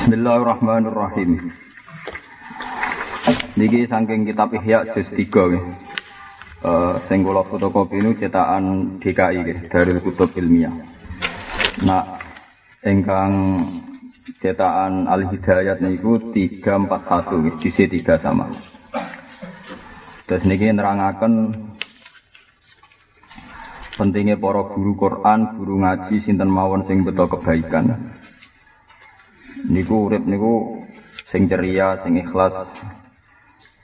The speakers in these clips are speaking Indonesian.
Bismillahirrahmanirrahim. Niki saking kitab Ihya juz 3 nggih. Eh sing kula fotokopi nu cetakan DKI nggih, Darul Kutub Ilmiah. Nah, ingkang cetakan Al Hidayat niku 341 nggih, juz 3 sama. Terus niki nerangaken pentingnya para guru Quran, guru ngaji sinten mawon sing beto kebaikan. Niku urip niku sing ceria, sing ikhlas,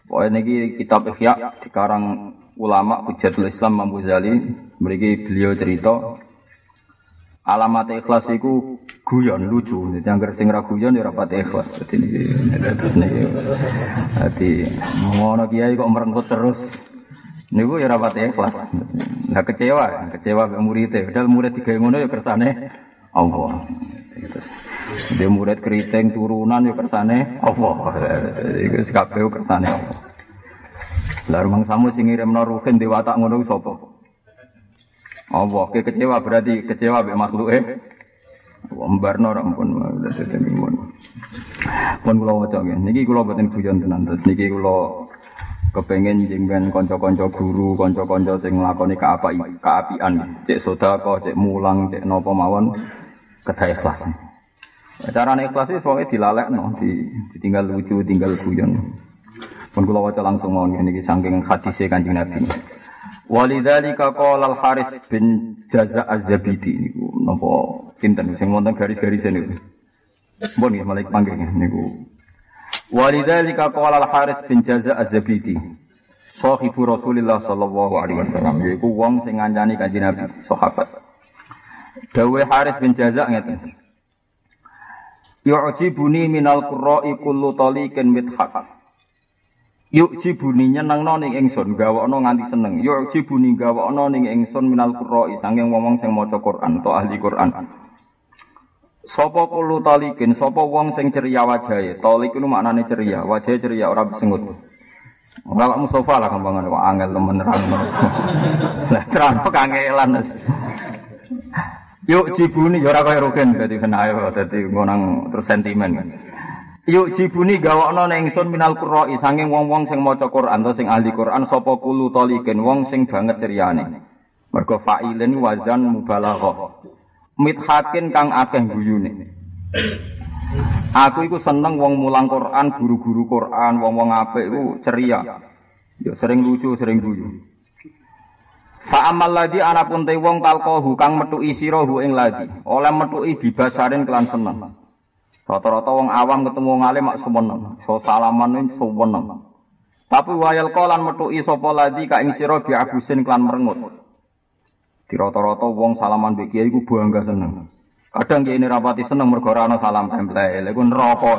Pokoknya ini kitab Ihya dikarang ulama Hujatul Islam Imam Ghazali. Memiliki beliau cerita alamat ikhlas itu guyon lucu. Jadi yang sing ra guyon ya rapat ikhlas. Dadi niki terus niki. Dadi ngono kiai kok merengkut terus. Niku ya rapat ikhlas. Nah kecewa kecewa mek murid e padahal murid digawe ngono ya kersane Allah dia murid keriting turunan ya kersane Allah. Iku kabeh kersane Allah. Lah rumang samu sing ngirimno ruhin di watak ngono sapa? Allah ke kecewa berarti kecewa mek makhluke Mbarno ora ampun dadi mun. Pun kula waca. Niki kula boten guyon tenan. Terus niki kula kepengen jenengan kanca-kanca guru, kanca-kanca sing nglakoni kaapi kaapian, cek sedekah, cek mulang, cek napa mawon kedah ikhlas. Carane ikhlas itu pokoke dilalekno, di, ditinggal lucu, tinggal guyon. Pun kula waca langsung mawon niki saking hadise Kanjeng Nabi. Walidzalika qala al-Haris bin Jaza Az-Zabidi niku napa pinten sing wonten garis-garis niku. Mbon nggih malah panggil niku. Walidzalika qala al-Haris bin Jaza Az-Zabidi. Sahibu Rasulillah sallallahu alaihi wasallam yaiku wong sing ngancani Kanjeng Nabi, sahabat. Dawe Haris bin Jaza ngeten. Yu'jibuni minal qurra'i kullu taliqin mithaq. Yuk jibuni nyenengno ning ingsun gawakno nganti seneng. Yuk jibuni gawakno ning ingsun minal qurra'i sanging wong sing maca Quran atau ahli Quran. Sapa kulo talikin, sapa wong sing ceria wajahe. Talik itu maknane ceria, wajahe ceria ora besengut. Ora Mustafa lah kambangan kok angel temen nerang. Lah terang kangelan. Yuk jibuni ya ora kaya rugen dadi kena ayo ngonang terus sentimen. Yuk jibuni gawakno ingsun minal qurra'i sanging wong-wong sing maca Quran atau sing ahli Quran sapa kulo talikin wong sing banget ceriane. Mergo fa'ilin wazan mubalaghah. Mithakin kang akeh guyune. Aku iku seneng wong mulang Quran, guru-guru Quran, wong-wong apik iku ceria. Ya sering lucu, sering guyu. Fa amal ladhi anapun te wong talqahu kang metuki sira ing ladhi, oleh metuki bibasarin kelan seneng. Rata-rata wong awam ketemu wong alim mak semeneng, so salaman ning semeneng. Tapi wayal kolan metuki sapa ladhi ka ing sira bi abusin kelan merengut. Di rata-rata wong salaman mbek kiai iku bangga seneng. Kadang kiai ini rapati seneng mergo ana salam tempel, iku neraka.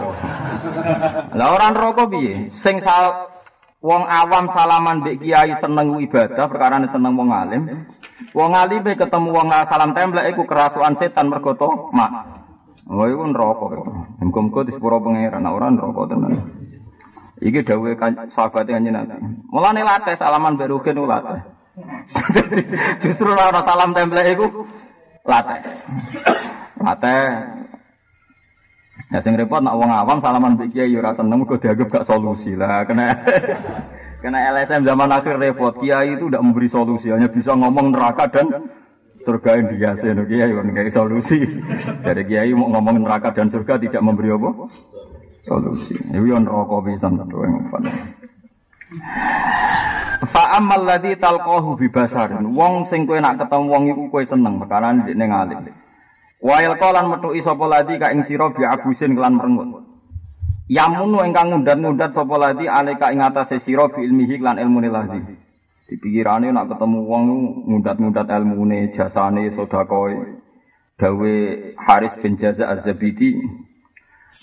Lah ora neraka piye? Sing sal wong awam salaman mbek kiai seneng ibadah perkara seneng wong alim. Wong alim ketemu wong salam tempel iku kerasukan setan mergo mak. Oh iku neraka. Muga-muga di sepuro pangeran ora neraka tenan. Iki dawuhe sahabat kanjeng Nabi. Mulane latih salaman mbek rugen latih. Justru ora salam template iku. Latih. Ya sing repot nak wong awam salaman mbek kiai ora seneng kok dianggap gak solusi lah. Kena kena LSM zaman akhir repot. Kiai itu tidak memberi solusi, hanya bisa ngomong neraka dan surga yang biasa no kiai kan kayak solusi. Jadi kiai mau ngomong neraka dan surga tidak memberi apa? Solusi. Itu yang rokok bisa tentu yang Fa amal ladzi talqahu bi basarin. Wong sing kowe nak ketemu wong iku kowe seneng perkara ning alim. Wa yalqalan metuki sapa ladzi ka ing sira bi abusin kelan merengut. Yamunu ingkang ngundat-ngundat sapa ladzi alika ing atase sira bi ilmihi lan ilmune ladzi. Di pikirane nak ketemu wong ngundat-ngundat ilmune, jasane, sedakoe. Dawe Haris bin Jaza Az-Zabidi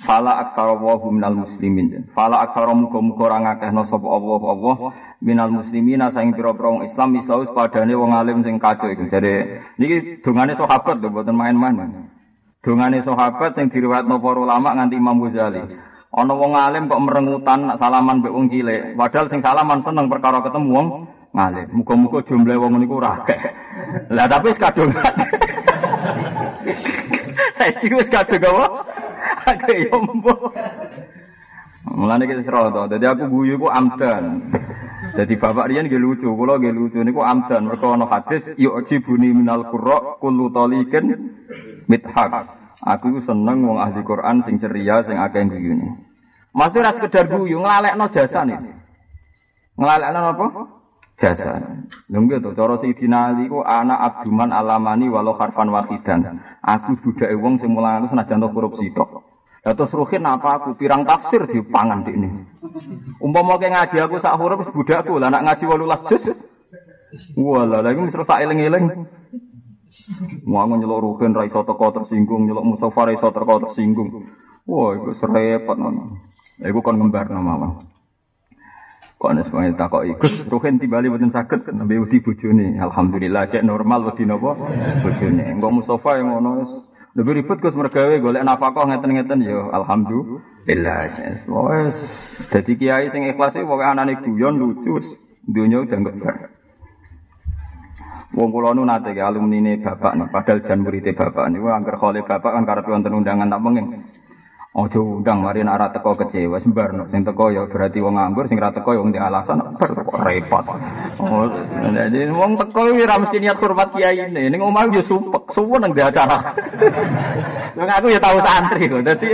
Fala aktsara wa minal muslimin. Fala aktsara muga-muga ora ngakehno sapa Allah Allah minal muslimin saing pira-pira wong Islam Islam padane wong alim sing kacau iku. Jadi niki dongane sahabat lho mboten main-main. Dongane sahabat sing diriwayatno para ulama nganti Imam Ghazali. Ana wong alim kok merengutan nak salaman mbek wong cilik, padahal sing salaman seneng perkara ketemu wong ngalim. Muga-muga jumlah wong niku ora. Lah tapi wis kadung. Saiki wis kadung apa? Yo mbok. Mulane kita seroto. Jadi aku guyu ku amdan. Jadi bapak Rian nggih lucu, kula nggih lucu niku amdan. Mergo ana hadis yu'jibuni minal qurra kullu taliqin mithaq. Aku seneng wong ahli Quran sing ceria sing akeh guyune. Maksud ora sekedar guyu, nglalekno jasane. Nglalekno apa? Jasa. Lha nggih to cara Sayyidina Ali ku anak abduman alamani walau harfan wahidan. Aku budake wong sing mulang senajan korupsi tok. Ya terus ruhin apa aku pirang tafsir di pangan di ini. Umpama ke ngaji aku sak huruf budakku lah nak ngaji 18 juz. Walah lagi mesti tak eling-eling. Mau nyelok ruhin ra iso teko tersinggung, nyelok Mustafa ra iso teko tersinggung. Wah, iku serepot ngono. Iku kon ngembarno mawon. Kok ana semuanya tak kok ikut ruhin tibali boten saged nembe wedi bojone. Alhamdulillah cek normal wedi napa bojone. Engko Mustafa yang ngono lebih ribet kus mergawe golek nafkah ngeten-ngeten ya alhamdulillah. Wes dadi kiai sing ikhlas iki pokoke anane guyon lucu dunya udah enggak. Wong kula nu nate alumni ne bapak no, padahal jan murite bapak niku angger khole bapak kan karepe wonten undangan tak pengin. Ojo undang mari nek ora teko kecewa sembarno sing teko ya berarti wong nganggur sing ora teko ya wong alasan repot. Oh, jadi wong teko iki ora mesti niat hormat kiai ini. Ning omah yo supek, suwun nang acara. Wong aku ya tahu santri kok. Dadi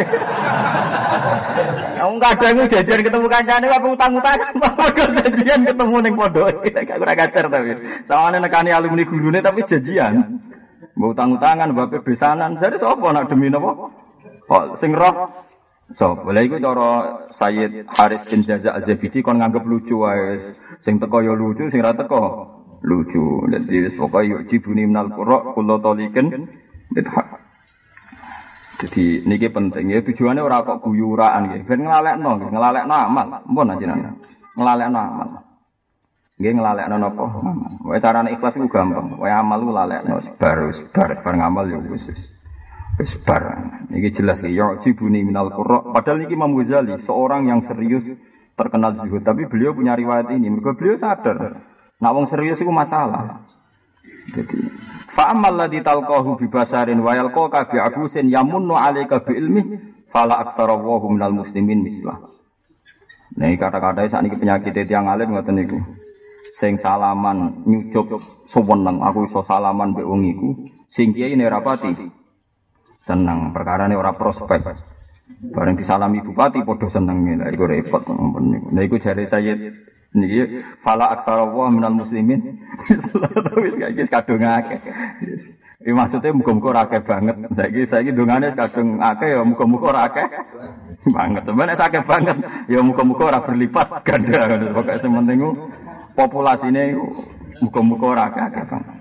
Wong kadang jajan ketemu kancane apa utang-utangan. Jajan ketemu ning pondok. Gak ora gajar tapi. Sawane nekani alumni gurune tapi janjian. Mbok utang-utangan, mbok besanan. Jadi sapa nak demi napa? Kok sing roh So, boleh iku cara Sayyid Haris bin Jaza Az-Zabidi kon nganggep lucu wae. Sing teko ya lucu, sing ra teko lucu. Dadi wis pokoke yuk jibuni minal qura kullu talikin bidhak. Jadi niki penting ya tujuannya ora kok guyuraan nggih. Ben nglalekno nglalekno amal. Mpun ajenengan. Nglalekno amal. Nggih nglalekno napa? Wae carane ikhlas iku gampang. Wae amal ku lalekno sebar sebar bar ngamal ya wis. Wis. Niki jelas ya jibuni minal qurra. Padahal niki Imam Ghazali seorang yang serius terkenal zuhud, tapi beliau punya riwayat ini. Mergo beliau sadar nak wong serius itu masalah. Jadi fa amal ladzi talqahu bi basarin wa yalqaka bi abusin yamunnu alayka bi ilmi fala aktsara wa minal muslimin mislah. Nah, kata-kata saat ini penyakit yang alim ngoten niku. Sing salaman nyucuk seweneng aku iso salaman mbek wong iku. Sing kiai ne rapati seneng. Perkara ini orang prospek. Bareng disalami bupati podo seneng. Lah iku repot ngompon niku nah iku jare saya niki fala aktsara wa minal muslimin. Wis gak kadung akeh. Ini maksudnya muka-muka ora akeh banget. Saiki saiki dongane kadung akeh ya muka-muka ora akeh. Banget. Sebenarnya akeh banget. Ya muka-muka berlipat. Ganda. Pokoke sementing populasine muka-muka ora akeh banget.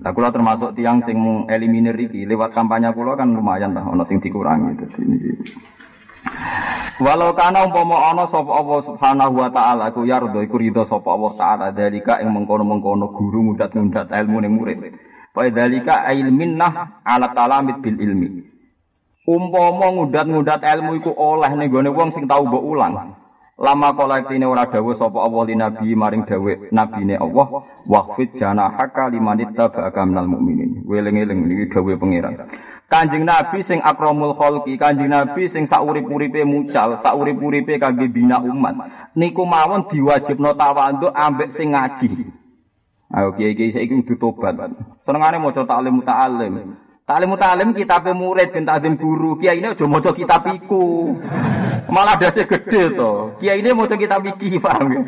Nah, kula termasuk tiang sing eliminir iki lewat kampanye kula kan lumayan lah ana sing dikurangi dadi. Walau kana umpama ana sapa Allah Subhanahu wa taala ku yardo iku ridho sapa Allah taala dalika ing mengkono-mengkono guru mudat-mudat ilmu ning murid. Fa dalika ilminnah ala talamid bil ilmi. Umpama ngudat-ngudat ilmu iku oleh ning gone wong sing tau mbok ulang. Lama kolektine ora dawuh sapa Allah li nabi maring dawuh nabine Allah waqfid janahaka limanit tabaka minal mukminin. Weling-eling niki dawuh pangeran. Kanjeng Nabi sing akramul khalqi, Kanjeng Nabi sing saurip-uripe mucal, saurip-uripe kangge bina umat. Niku mawon diwajibno tawadhu ambek sing ngaji. Ayo kiai-kiai saiki kudu tobat. Senengane maca taklim muta'allim. Taklim muta'allim kitab murid ben takdim guru. Kiai ini aja maca kitab iku. Malah dasi gede to. Kiai ini mau kita mikir paham ya?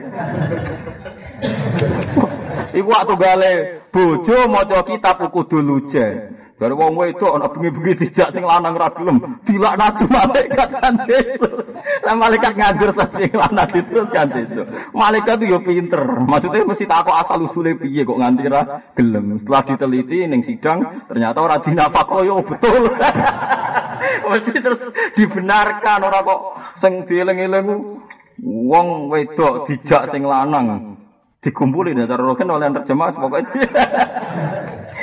Iku waktu gale bojo maca kitab kudu luje. Dari wong itu ana bengi-bengi dijak sing lanang ra gelem, dilaknati malaikat kan deso. Lah malaikat ngajar sing lanang itu kan deso. Malaikat itu yo pinter. Maksudnya mesti takok asal usule piye kok nganti ra gelem. Setelah diteliti ning sidang ternyata ora dinapako yo betul. Mesti terus dibenarkan ora kok sing dieling-eling wong wedok dijak sing lanang dikumpulin ya cara oleh terjemah pokoknya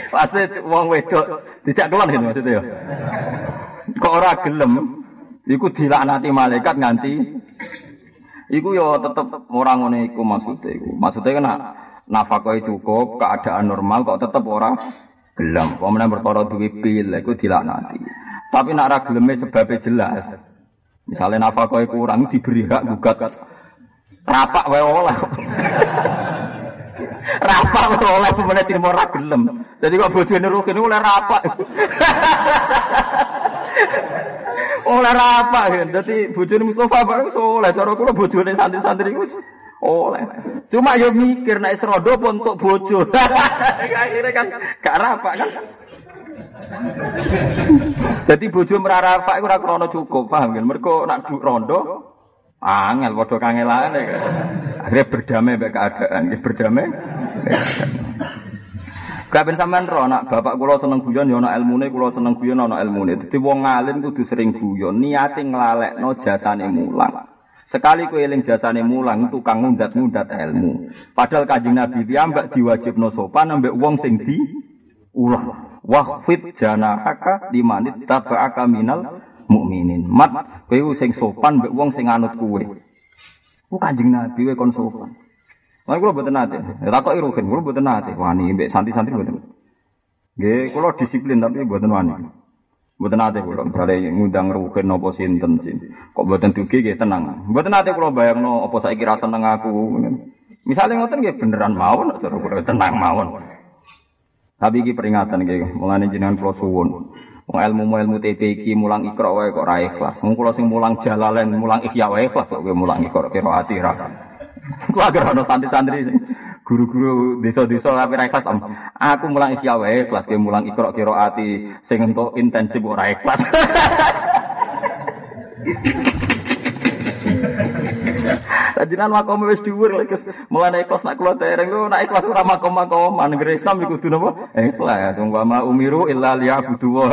pasti wong wedok dijak kelan gitu maksudnya ya kok ora gelem? Iku dilaknati malaikat nganti. Iku yo tetep ora ngene iku maksudnya iku. Maksudnya kan nafkah cukup keadaan normal kok tetep ora gelem. Pemenang perkara duwe pil iku dilaknati. Tapi nak ra geleme sebabnya jelas Misalnya nafkah kurang diberi hak gugat. Rapak wae oleh. Rapak wae oleh pemene timur ora gelem. Jadi kok bojone rugi niku oleh rapak. oleh rapak ya. Dadi bojone Mustofa bareng soleh. Cara kula bojone santri-santri iku oleh. Cuma yo mikir nek serodo pun untuk bojo. Akhirnya kan gak rapak kan. Jadi bojo merarapak iku ora krana cukup, paham kan? Mergo nak duk rondo angel padha kangelane. Akhirnya berdamai mbek keadaan, berdamai. Kapan sampean ro nak bapak kula seneng guyon ya ana ilmune, kula seneng guyon ana ilmune. Dadi wong alim kudu sering guyon, niate nglalekno jasane mulang. Sekali kowe eling jasane mulang tukang ngundat-ngundat ilmu. Padahal Kanjeng Nabi piyambak diwajibno sopan ambek wong sing di ulah wahfid janahaka limanit taba'aka minal mukminin. Mat kowe sing sopan mbek wong sing anut kowe. Ku Kanjeng Nabi kowe kon sopan. Lah kula mboten nate. Takoki rugen kula mboten nate wani mbek santri-santri mboten. Nggih, kula disiplin tapi mboten wani. Mboten nate kula misale ngundang rugen napa sinten sin. Kok mboten dugi nggih tenang. Mboten nate kula bayangno apa saiki ra seneng aku. Misalnya ngoten nggih beneran mawon cara kula tenang mawon. Tapi iki peringatan iki, mulane jenengan kula suwun. Wong ilmu ilmu TP iki mulang ikra wae kok ra ikhlas. Wong kula sing mulang jalalen, mulang ikhya wae ikhlas kok mulang ikra kira ati ra. Kula agar ana santri-santri guru-guru desa-desa tapi ra ikhlas. Aku mulang ikhya wae ikhlas ke mulang kira ati sing entuk intensif ora ikhlas. Jinan makom wis dhuwur lek mulane ikhlas nak kula tereng kok nak ikhlas ora makom-makom negeri Islam iku kudu napa? Ikhlas. Wong wa umiru illa liya'budu wa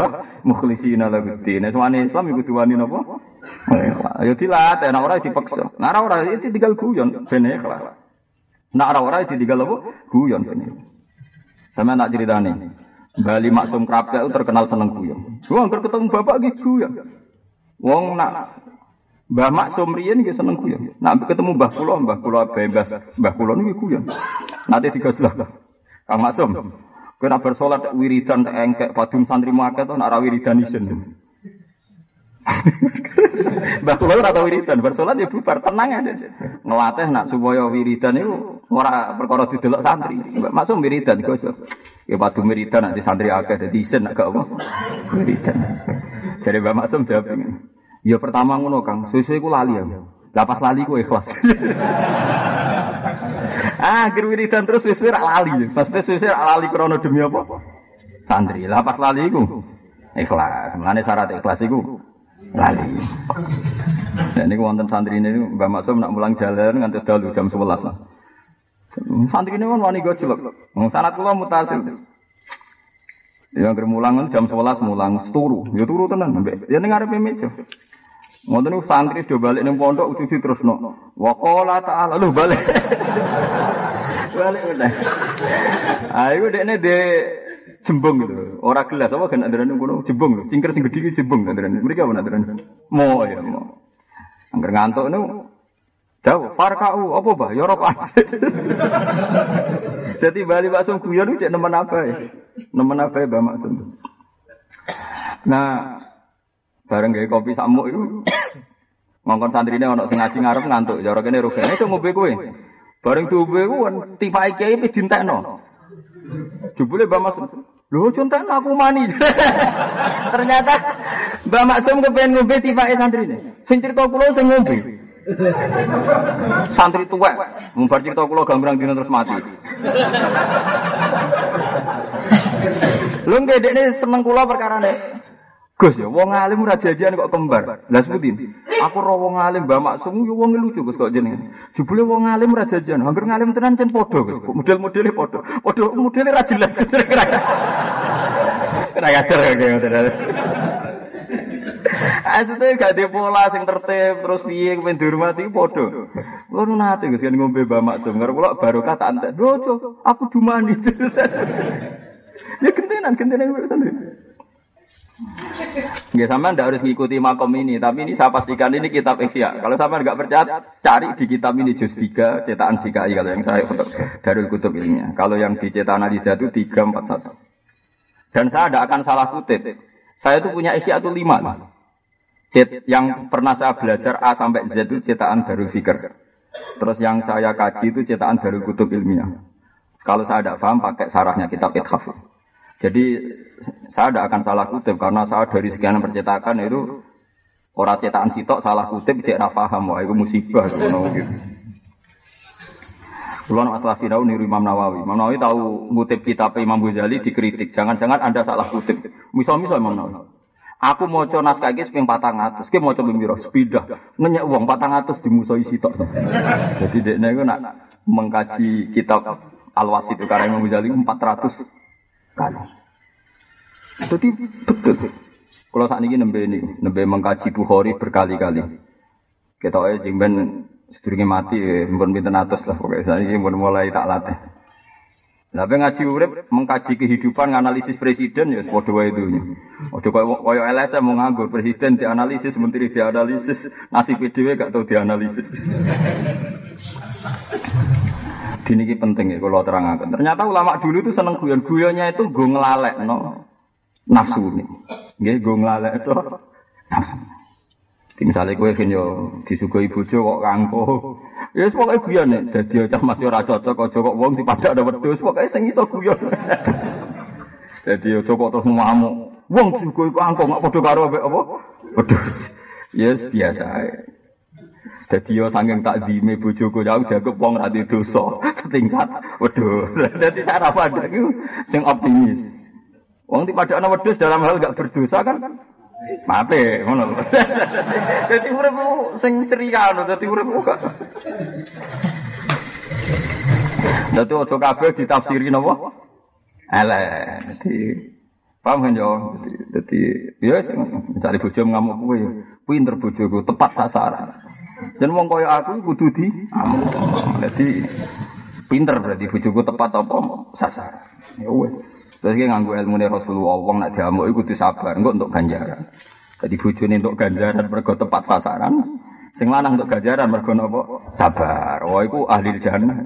mukhlishina lahu din. Islam iku duwani napa? Ayo dilatih nek ora dipaksa. Nek ora itu tinggal guyon ben ikhlas. Nek ora ora ditinggal apa? Guyon ben. Sama nak ceritane. Bali Maksum Krapek itu terkenal seneng guyon. Wong ketemu bapak gitu ya. Wong nak Mbah Maksum riyen nggih seneng guyon. Nak ketemu Mbah kula, Mbah kula bebas, Mbah kula niku guyon. Nanti tiga selah. Kang Maksum, kowe bersolat wiridan engkek padum santri akeh to nak ra wiridan. Mbah kula ora wiridan, bersolat ya bubar, tenang aja. Ngelatih nak supaya wiridan itu ora perkara didelok santri. Maksum wiridan gosok. Ya padum wiridan nanti santri akeh dadi isin gak apa. Wiridan. Jadi Mbah Maksum jawab. Ya pertama ngono Kang, suwe-suwe ku lali ya. Lah pas lali ku ikhlas. ah, kira wiridan terus suwe-suwe rak lali. Pas suwe-suwe rak lali krana demi apa? Santri. Lah pas lali ku ikhlas. Mulane syarat ikhlas iku lali. Dan ini wonten santri ini Mbak Maksum nak mulang jalan nganti dalu jam 11. Santri ini kan wani gojlok. Sanat kula mutasil. Yang mulang jam 11 mulang turu. Ya turu tenan. Ya ning ngarepe meja. Niku santri do balik ning pondok cuci terusno. Wa qala ta'ala lu balik. balik udah. Ayo dekne de jembung gitu. Ora gelas apa kan andaran ngono jembung lho. Cingkir sing gedhi jembung andaran. Mriki apa andaran? Mo ya mo. Angger ngantuk niku Daw, farkau apa bah? Ya Jadi bali Maksum guyon cek nemen apa ya? Nemen apa ya Mbak Maksum? Nah, Bareng gawe kopi samuk itu ngongkon santrine ana sing ngaji ngarep ngantuk, cara kene rugane iso ngombe kowe. Bareng diombe ku tipai kiai pe dintekno. Jebule Mbak Mas, lho contekno aku mani. Ternyata Mbak Maksum kepen ngombe tipai santrine. Sing cerita kula sing ngombe. Santri tuwek, mumbar cerita kula gambrang dina terus mati. Lho nggih dekne seneng kula perkarane Gus ya, wong alim ora jajan kok kembar. Lah sebutin. Aku ro wong alim Mbak Maksum yo wong lucu Gus kok jenenge. Jebule wong alim ora jajan, hampir ngalim tenan cen padha Gus. Model-modele padha. Padha modele ra jelas. Kira ngajar kaya ngoten. Asline gak di pola sing tertib terus piye kepen dihormati padha. Kulo nate Gus kan ngombe Mbak Maksum karo kula barokah tak entek. Aku dumani. ya gentenan gentenan santri. Ya sama ndak harus ngikuti makom ini, tapi ini saya pastikan ini kitab Ihya. Kalau sama nggak percaya, cari di kitab ini juz 3 cetakan DKI kalau yang saya untuk Darul Kutub ilmiah. Kalau yang di cetakan Aliza itu 341. Dan saya tidak akan salah kutip. Saya itu punya Ihya itu 5. Cet, yang pernah saya belajar A sampai Z itu cetakan Darul Fikr. Terus yang saya kaji itu cetakan Darul Kutub ilmiah. Kalau saya tidak paham pakai sarahnya kitab Ithaf. Jadi saya tidak akan salah kutip karena saya dari sekian percetakan itu orang cetakan sitok salah kutip cek paham wah itu musibah gitu. Kulon atlas tahu niru Imam Nawawi. Imam Nawawi tahu ngutip kitab Imam Ghazali dikritik. Jangan-jangan anda salah kutip. Misal-misal Imam Nawawi. Aku mau coba naskah ini seping patang atas. Kita mau coba biro sepidah. Nanya uang patang atas di musuh isi tok. Jadi dia nego nak mengkaji kitab Al-Wasit itu karena Imam Ghazali 400 kali. Jadi betul. Kalau saat ini nembe ini, nembe mengkaji Bukhari berkali-kali. Kita aja jengben sedurunge mati, pun pinten atas lah pokoknya. Saat ini mulai tak latih. Tapi ngaji urip mengkaji kehidupan, analisis presiden ya padha wae itu. Ojo koyo koyo LSM mau nganggur presiden dianalisis, menteri dianalisis, nasib dhewe gak tau dianalisis. Dini ini penting ya kalau terangkan. Ternyata ulama dulu itu seneng guyon. Guyonnya itu gue ngelalek no nafsu. Gue gue ngelalek itu nafsu. Misalnya gue kan yo disugoi bojo kok kangko. Ya yes, pokoknya guyon nih. Jadi cah masih ora cocok kok kok wong dipadak ada wedhus. Pokoknya sing iso guyon. Jadi yo cocok terus ngamuk. Wong disugoi kangko nggak padha karo apa? Wedhus. Yes biasa. Jadi yo saking tak bojoku jauh jago wong ra dosa setingkat. Waduh. Dadi cara pandang iku sing optimis. Wong di padakno wedhus dalam hal gak berdosa kan Mape, ngono. Dadi uripmu sing ceria ngono, dadi uripmu gak. Dadi ojo kabeh ditafsiri napa? Elek. Dadi paham kan yo? Dadi ya mencari bojo ngamuk kuwi. Pinter bojoku, tepat sasaran. Dan wong kaya aku kudu di Jadi pinter berarti bojoku tepat apa sasaran. Ya wes. Terus ki nganggo ilmu Rasulullah wong nak diamuk iku kudu sabar, engko untuk ganjaran. Jadi bojone untuk ganjaran mergo tepat sasaran. Sing lanang untuk ganjaran mergo napa? Sabar. Oh iku ahli jannah.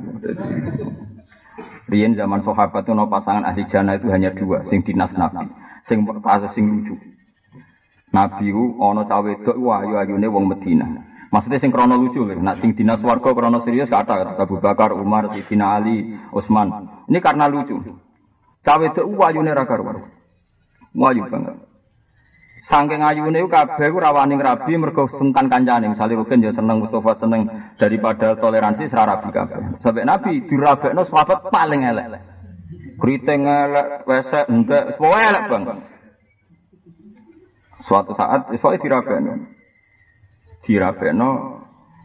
Riyen zaman sahabat itu pasangan ahli jannah itu hanya dua, sing dinas nabi, sing kasus sing lucu. Nabi ku ana cawe wedok ayu-ayune wong Madinah. Maksudnya sing krono lucu lho. Nak sing dinas warga krono serius kata Abu Bakar, Umar, Sidina Ali, Utsman. Ini karena lucu. Cawe itu wayune ra karo. Wayu banget. Saking ayune kabeh ku rawani rabi mergo sungkan kancane. Misale rugen ya seneng Mustafa seneng daripada toleransi sira rabi kabeh. Sampai Nabi dirabekno sahabat paling elek. Kriting elek, wesek, entek, semua elek bang. Suatu saat, soalnya dirabekno dirabekno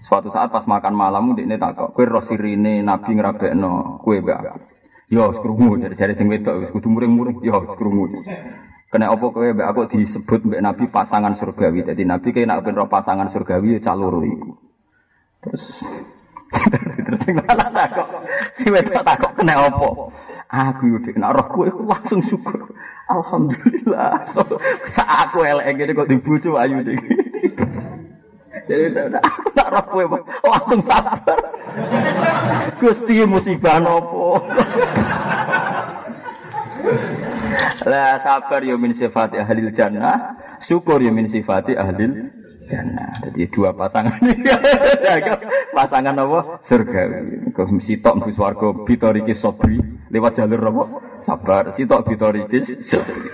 suatu saat pas makan malam ini takok kue rosirine nabi ngerabekno kue mbak yo krungu jadi jadi sing wedok wis kudu muring-muring yo krungu. Kena apa kue mbak aku disebut mbak nabi pasangan surgawi? Jadi nabi kayak nak roh pasangan surgawi ya calur iku. Terus terus sing lanang takok si wedok takok kena apa? Aku yo nek roh kue langsung syukur. Alhamdulillah. So, aku elek ngene kok dibujuk ayu iki jadi tak roh kowe langsung sabar. Gusti musibah nopo. Lah sabar ya min sifati ahli jannah, syukur ya min sifati ahli jannah. Jadi dua pasangan pasangan apa? Surga. Kau sitok mbus warga bitoriki sobri lewat jalur apa? Sabar. Sitok bitoriki sobri.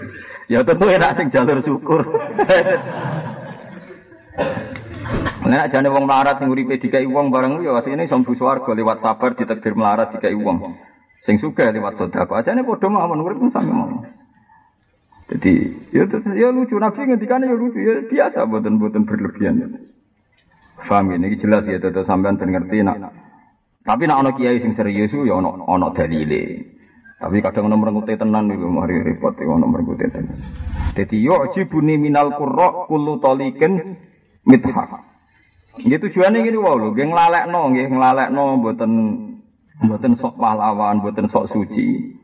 Ya tentu enak sing jalur syukur. Nek jane wong melarat sing uripe dikai wong bareng ya asline sombu swarga lewat sabar ditakdir melarat dikai wong. Sing suka lewat sedekah. Ajane padha mawon urip sami mawon. Jadi ya, ya lucu Nabi ngendikane ya lucu ya biasa boten-boten berlebihan. Faham ini jelas ya tetep sampean ben ngerti nak. Tapi nak ana kiai sing serius ya ana ana dalile. Tapi kadang nomor ngute tenan niku mari repot iku nomor ngute tenan. Dadi yu'jibuni minal qurra kullu mithaq. Nggih tujuane ngene wae lho, nggih nglalekno, nggih nglalekno mboten mboten sok pahlawan, mboten sok suci.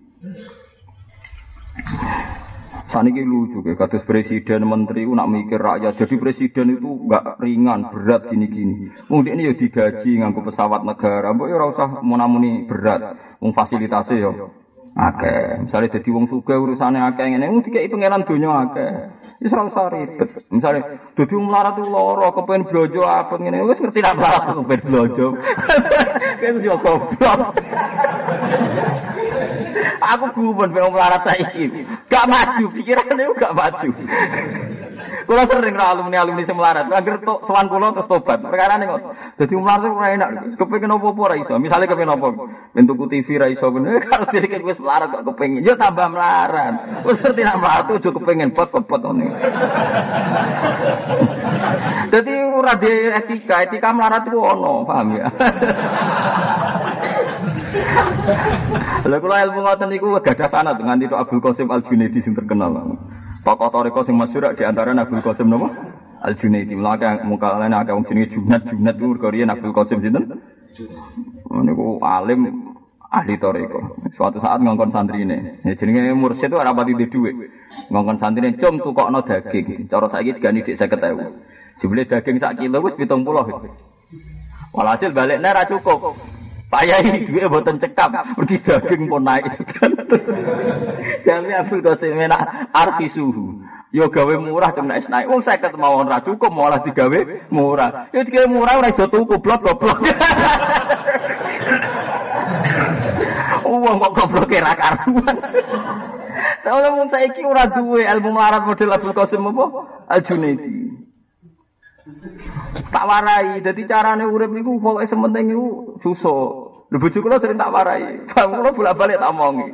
Saniki lucu kayak kados presiden menteri itu nak mikir rakyat. Jadi presiden itu enggak ringan, berat gini-gini. Mungkin ini ya digaji nganggo pesawat negara. Mbok ya ora usah munamuni berat. Wong fasilitasnya ya akeh. Misalnya jadi wong suga urusannya akeh ngene, mung dikeki pangeran donya akeh. Wis ora usah ribet. Misale dadi wong melarat tuh lara kepen blojo apa ngene, wis ngerti nak melarat kepen blojo. Kan yo goblok. Aku gumun wong melarat saiki. Gak maju, pikirannya gak maju. Kulo sering ra alumni alumni sing melarat. Angger tok sowan kulo terus tobat. Perkara kok. Dadi melarat ora enak. Kepengin ora iso. Misale kepengin opo? Bentuk TV iso bener. Kalau diri wis melarat kok kepengin. Yo tambah melarat. Wis ngerti nak melarat ojo kepengin pot pot ngene. Dadi ora de etika, etika melarat itu ono, paham ya? Lha kula ilmu ngoten niku gadah sanad dengan itu Abdul Qasim Al Junaidi sing terkenal. Tokoh toriko sing masyhur di antara Abdul Qasim napa? Al Junaidi. Mulane muka lain akeh wong jenenge Junad, Junad ku mergo riyen Abdul Qasim sinten? Niku alim ahli toriko. Suatu saat ngongkon santri ini. Ya, jenenge mursyid ora pati duwe. Ngongkon santri ini cum tukokno daging. Cara saiki digani dik 50.000. Jebule daging sak kilo wis 70. Walhasil balik ra cukup. Payah ini duit buatan cekap, pergi daging pun naik. Jadi Abdul Qasim menak arti suhu. Yo gawe murah cuma naik naik. Wong saya ketemu orang ra cukup malah digawe murah. Yo digawe murah ora iso tuku blok goblok. Wong kok goblok ra karuan. Tahu lah wong saiki ora duwe ilmu melarat model Abdul Qasim apa? Al Junaidi. tak warai. Jadi carane urip niku pokoke sementing niku susah. Lho bojo kula sering tak warai. Bang kula bolak-balik tak omongi.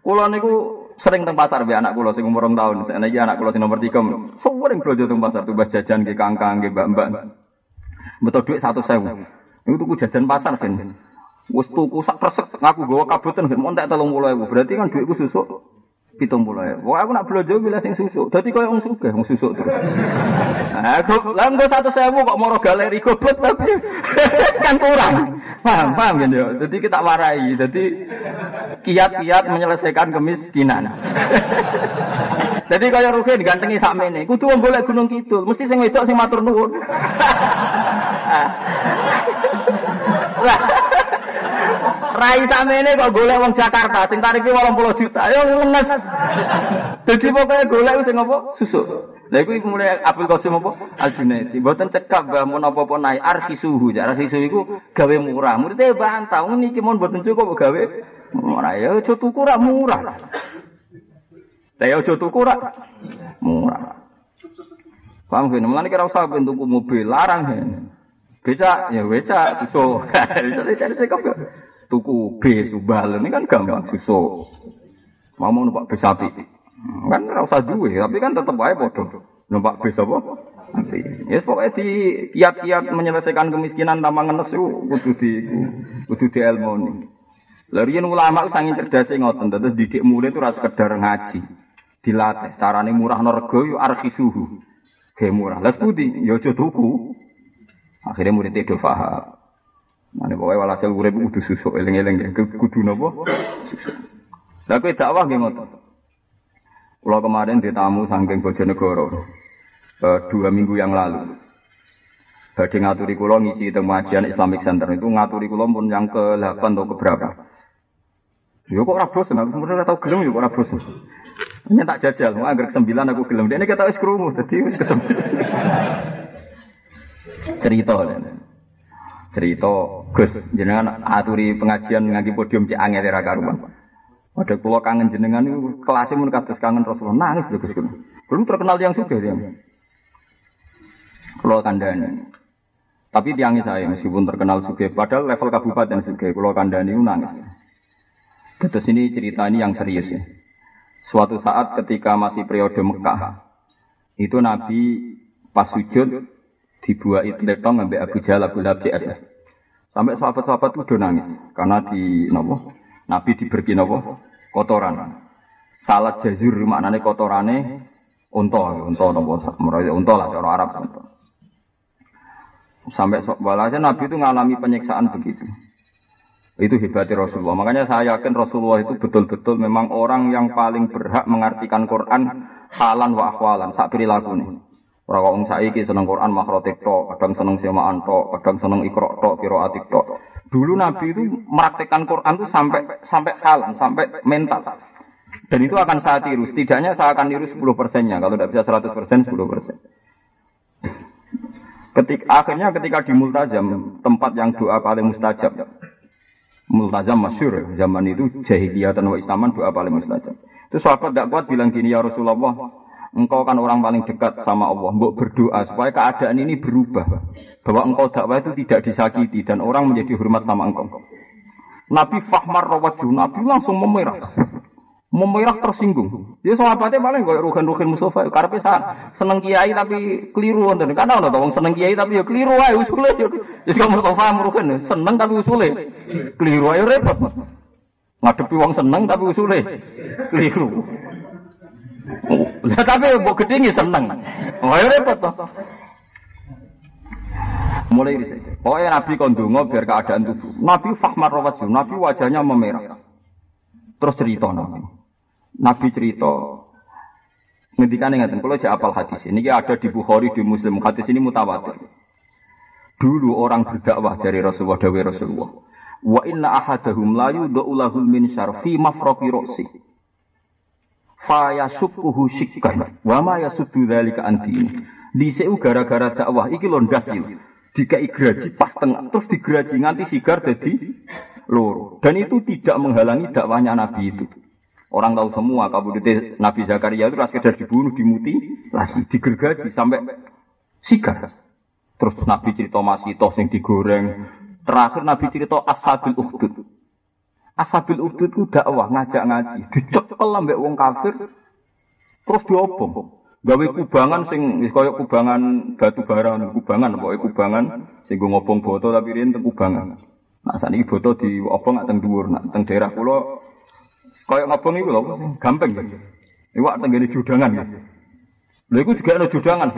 Kula niku sering teng pasar be anak kula sing umur 2 tahun. Saiki anak kula sing nomor 3. Sering blojo teng pasar tuh jajan ke kangkang ke mbak-mbak. Betul duit 100.000. Niku tuku jajan pasar ben. Wis tuku sak persek ngaku gawa kabutan ben montek 30.000. Berarti kan duitku susuk pitung puluh ya. Wah aku nak belanja bila sing susuk. Jadi kau yang suka, yang susuk terus. Nah, aku lah enggak satu sewu kok moro galeri goblok tapi kan kurang. Paham, paham kan ya. Jadi kita warai. Jadi kiat-kiat menyelesaikan kemiskinan. Jadi kaya rugi digantengi mene. Kudu wong golek gunung kidul, mesti sing wedok sing matur nuwun. Rai samene kok golek wong Jakarta sing tarife 80 juta. Ayo ngenes. Dadi pokoke golek sing apa? Susuk. Lha iku mulai Abdul Qasim apa? Al Junaidi. Mboten cekap Mbah mun apa-apa naik arsi suhu. Arsi suhu iku gawe murah. Muridé bantah ngene iki mun mboten cukup gawe murah. Ya aja tuku ra murah. Ya aja tuku ra murah. Paham kan? Mulane kira usah tuku mobil larang ya. Becak ya becak susu. Tuku B subal ini kan gampang susu. Mau mau numpak bis sapi. Kan ora usah duwe, tapi kan tetep wae padha. Numpak bis apa? Nanti. Ya pokoknya di kiat-kiat menyelesaikan kemiskinan tanpa ngenes itu kudu di kudu di ilmu ini. Larian ulama sangin cerdas ngoten, terus didik murid itu rasa sekedar ngaji, dilatih. Carane murah norgo yo arki suhu, murah. Lah budi, yo tuku. Akhirnya murid itu faham. Mane pokoke walhasil urip kudu susuk eling-eling kudu napa? Susuk. Lah dakwah nggih ngoten. Kula kemarin ditamu saking Bojonegoro. Uh, dua minggu yang lalu. Badhe ngaturi kula ngisi pengajian Islamic Center itu ngaturi kula pun yang ke-8 atau ke berapa. Yo kok ora bosen, aku sebenarnya tau gelem yo kok ora. Ini tak jajal, mau anggar sembilan aku gelem. Ini kata wis krungu, dadi wis kesembilan. Cerita cerita Gus jenengan aturi pengajian ngaji podium cek angel era karuan. Ada kula kangen jenengan itu kelasnya mun kados kangen Rasulullah nangis lho Gus Belum terkenal yang suka dia. Kula kandhani. Tapi tiangi saya meskipun terkenal suge, padahal level kabupaten suge, kula kandhani nangis. Terus ini cerita ini yang serius ya. Suatu saat ketika masih periode Mekah, itu Nabi pas sujud dibuat letong ngambil Abu Jahal Abu Lahab Sampai sahabat-sahabat itu nangis karena di nopo Nabi diberi nopo kotoran. Salat jazur maknane kotorane unta, unta napa meraya unta lah cara Arab unta. Sampai walhasil Nabi itu mengalami penyiksaan begitu. Itu hebatnya Rasulullah. Makanya saya yakin Rasulullah itu betul-betul memang orang yang paling berhak mengartikan Quran halan wa akhwalan, sak perilaku nih. Ora kok saiki seneng Quran makrotik tok, kadang seneng semaan tok, kadang seneng ikro tok, qiraatik tok. Dulu Nabi itu meraktekkan Quran itu sampai sampai halan, sampai mental. Dan itu akan saya tiru. Setidaknya saya akan tiru 10 persennya. Kalau tidak bisa 100 persen, 10 persen. Ketika, akhirnya ketika di Multazam, tempat yang doa paling mustajab. Multazam masyur, zaman itu jahiliyah dan wa islaman doa paling mustajab. Itu sahabat tidak kuat bilang gini, ya Rasulullah, engkau kan orang paling dekat sama Allah. Mbok berdoa supaya keadaan ini berubah. Bahwa engkau dakwah itu tidak disakiti dan orang menjadi hormat sama engkau. Nabi Fahmar Rawaju, Nabi langsung memerah memerah tersinggung. Ya sahabatnya paling kayak rugen-rugen Mustafa. Karena saat seneng kiai tapi keliru wonten. Karena ana wong seneng kiai tapi ya keliru wae usule. Ya kok Mustafa rugen seneng tapi usule keliru ayo repot. Ngadepi wong seneng tapi usule keliru. Lah tapi mbok gedhe seneng. Oh repot toh. Mulai. Pokoknya Nabi kondungo biar keadaan tubuh. Nabi fahmar rawajul. Nabi wajahnya memerah. Terus cerita nabi. Nabi cerita ngendikan ngaten kalau jek apal hadis ini ada di Bukhari di Muslim hadis ini mutawatir. Dulu orang berdakwah dari Rasulullah dawe Rasulullah. Wa inna ahadahum la yudau lahul min syarfi mafraqi ra'si. Fa yasukkuhu shikkan wa ma yasuddu dzalika antini. Diseu gara-gara dakwah iki lho ndas Dikai graji pas tengah terus digraji nganti sigar jadi loro. Dan itu tidak menghalangi dakwahnya Nabi itu. Orang tahu semua kabudute Nabi Zakaria itu rasa sekedar dibunuh, dimuti, lasi digergaji sampai sigar. Terus Nabi cerita masih toh yang digoreng. Terakhir Nabi cerita Ashabil Ukhdud. Ashabil Ukhdud itu dakwah ngajak ngaji, dicekel ambek wong kafir. Terus diobong. Gawe kubangan sing kaya kubangan batu bara, kubangan pokoke kubangan sing ngobong boto tapi rin kubangan. Nah ini boto diobong teng dhuwur, nak teng daerah kula Kayak ngobong itu loh, gampang ya. Iwak tenggene judangan ya. Lha iku juga ada judangan.